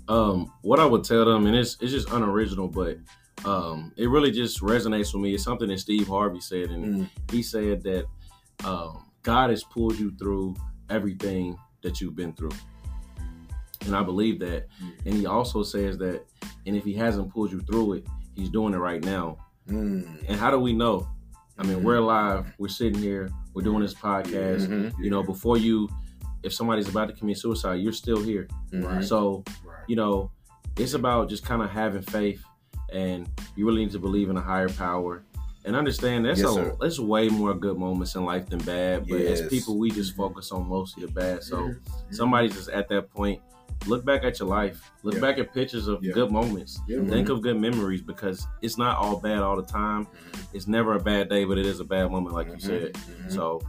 Um, what I would tell them, and it's it's just unoriginal, but um, it really just resonates with me. It's something that Steve Harvey said, and he said that um, God has pulled you through everything that you've been through, and I believe that. And he also says that, and if He hasn't pulled you through it, He's doing it right now. Mm. And how do we know? I mean, we're alive. We're sitting here. We're doing this podcast. Mhm. You know, before you, if somebody's about to commit suicide, you're still here. Right. So, you know, it's about just kind of having faith, and you really need to believe in a higher power, and understand that's Yes, a sir. way more good moments in life than bad. But as people, we just focus on mostly the bad. So, Mhm. somebody's just at that point. Look back at your life. Look Yeah. back at pictures of Yeah. good moments. Yeah. Think of good memories because it's not all bad all the time. It's never a bad day, but it is a bad moment, like you said. Mhm. So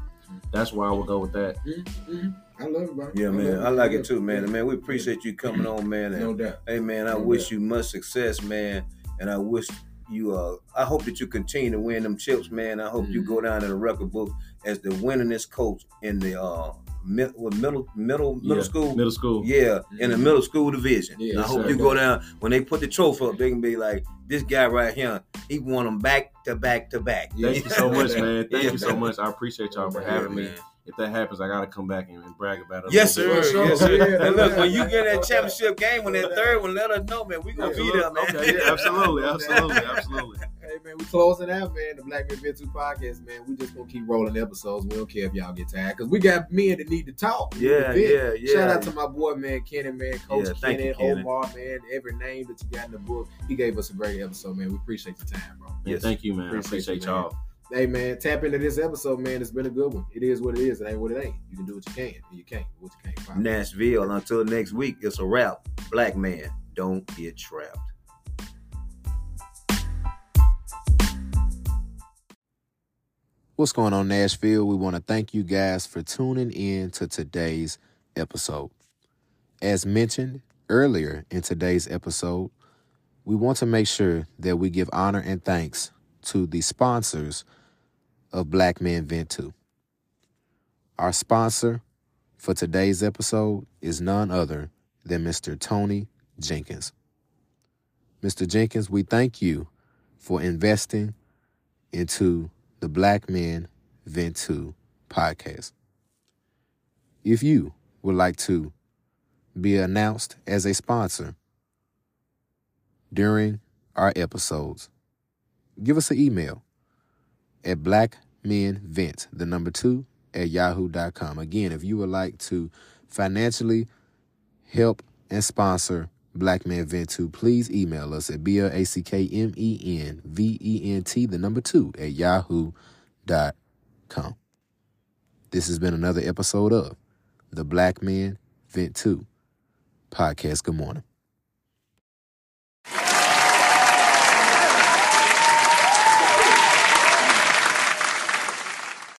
that's why I would go with that. Mhm. I love it, bro. Yeah, I man. I like love it too, man. And man, we appreciate you coming on, man. And No doubt. Hey, man, I No wish doubt. you much success, man. And I wish you. Uh, I hope that you continue to win them chips, man. I hope you Mm-hmm. go down in the record book as the winningest coach in the uh, mid, what, middle middle middle Yeah, school. Middle school. Yeah, in the mm-hmm. middle school division. Yeah, And I hope sir. you go down when they put the trophy up. They can be like, this guy right here. He won them back to back to back. Thank you so much, man. Thank Yeah, you so much. I appreciate y'all for Yeah, having me. Man. If that happens, I gotta come back and, and brag about it. a Yes, sir. bit. Yes, sir. Yeah, and look, when you get that championship game, when that third one, let us know, man. We gonna be there, man. Okay, yeah, absolutely, absolutely, absolutely. Hey man, we closing out, man. The Black Men Vent Too podcast, man. We just gonna keep rolling episodes. We don't care if y'all get tired, cause we got men that need to talk. Yeah, yeah, yeah. Shout out to my boy, man, Kenny, man, Coach Yeah, thank Kenny, you, Kenny. Omar, man. Every name that you got in the book, he gave us a great episode, man. We appreciate the time, bro. Yeah, thank you, man. I Appreciate appreciate you, man. Y'all. Hey man, tap into this episode, man. It's been a good one. It is what it is. It ain't what it ain't. You can do what you can, and you can't. do What you can't. Find. Nashville. Until next week, it's a wrap. Black man, don't get trapped. What's going on, Nashville? We want to thank you guys for tuning in to today's episode. As mentioned earlier in today's episode, we want to make sure that we give honor and thanks to the sponsors of Black Men Vent Too. Our sponsor for today's episode is none other than Mr. Tony Jenkins. Mr. Jenkins, we thank you for investing into the Black Men Vent Too podcast. If you would like to be announced as a sponsor during our episodes, give us an email at Black Men Vent, the number two, at yahoo.com. Again, if you would like to financially help and sponsor Black Men Vent Too, please email us at B-L-A-C-K-M-E-N-V-E-N-T, the number two, at yahoo.com. This has been another episode of the Black Men Vent Too podcast. Good morning.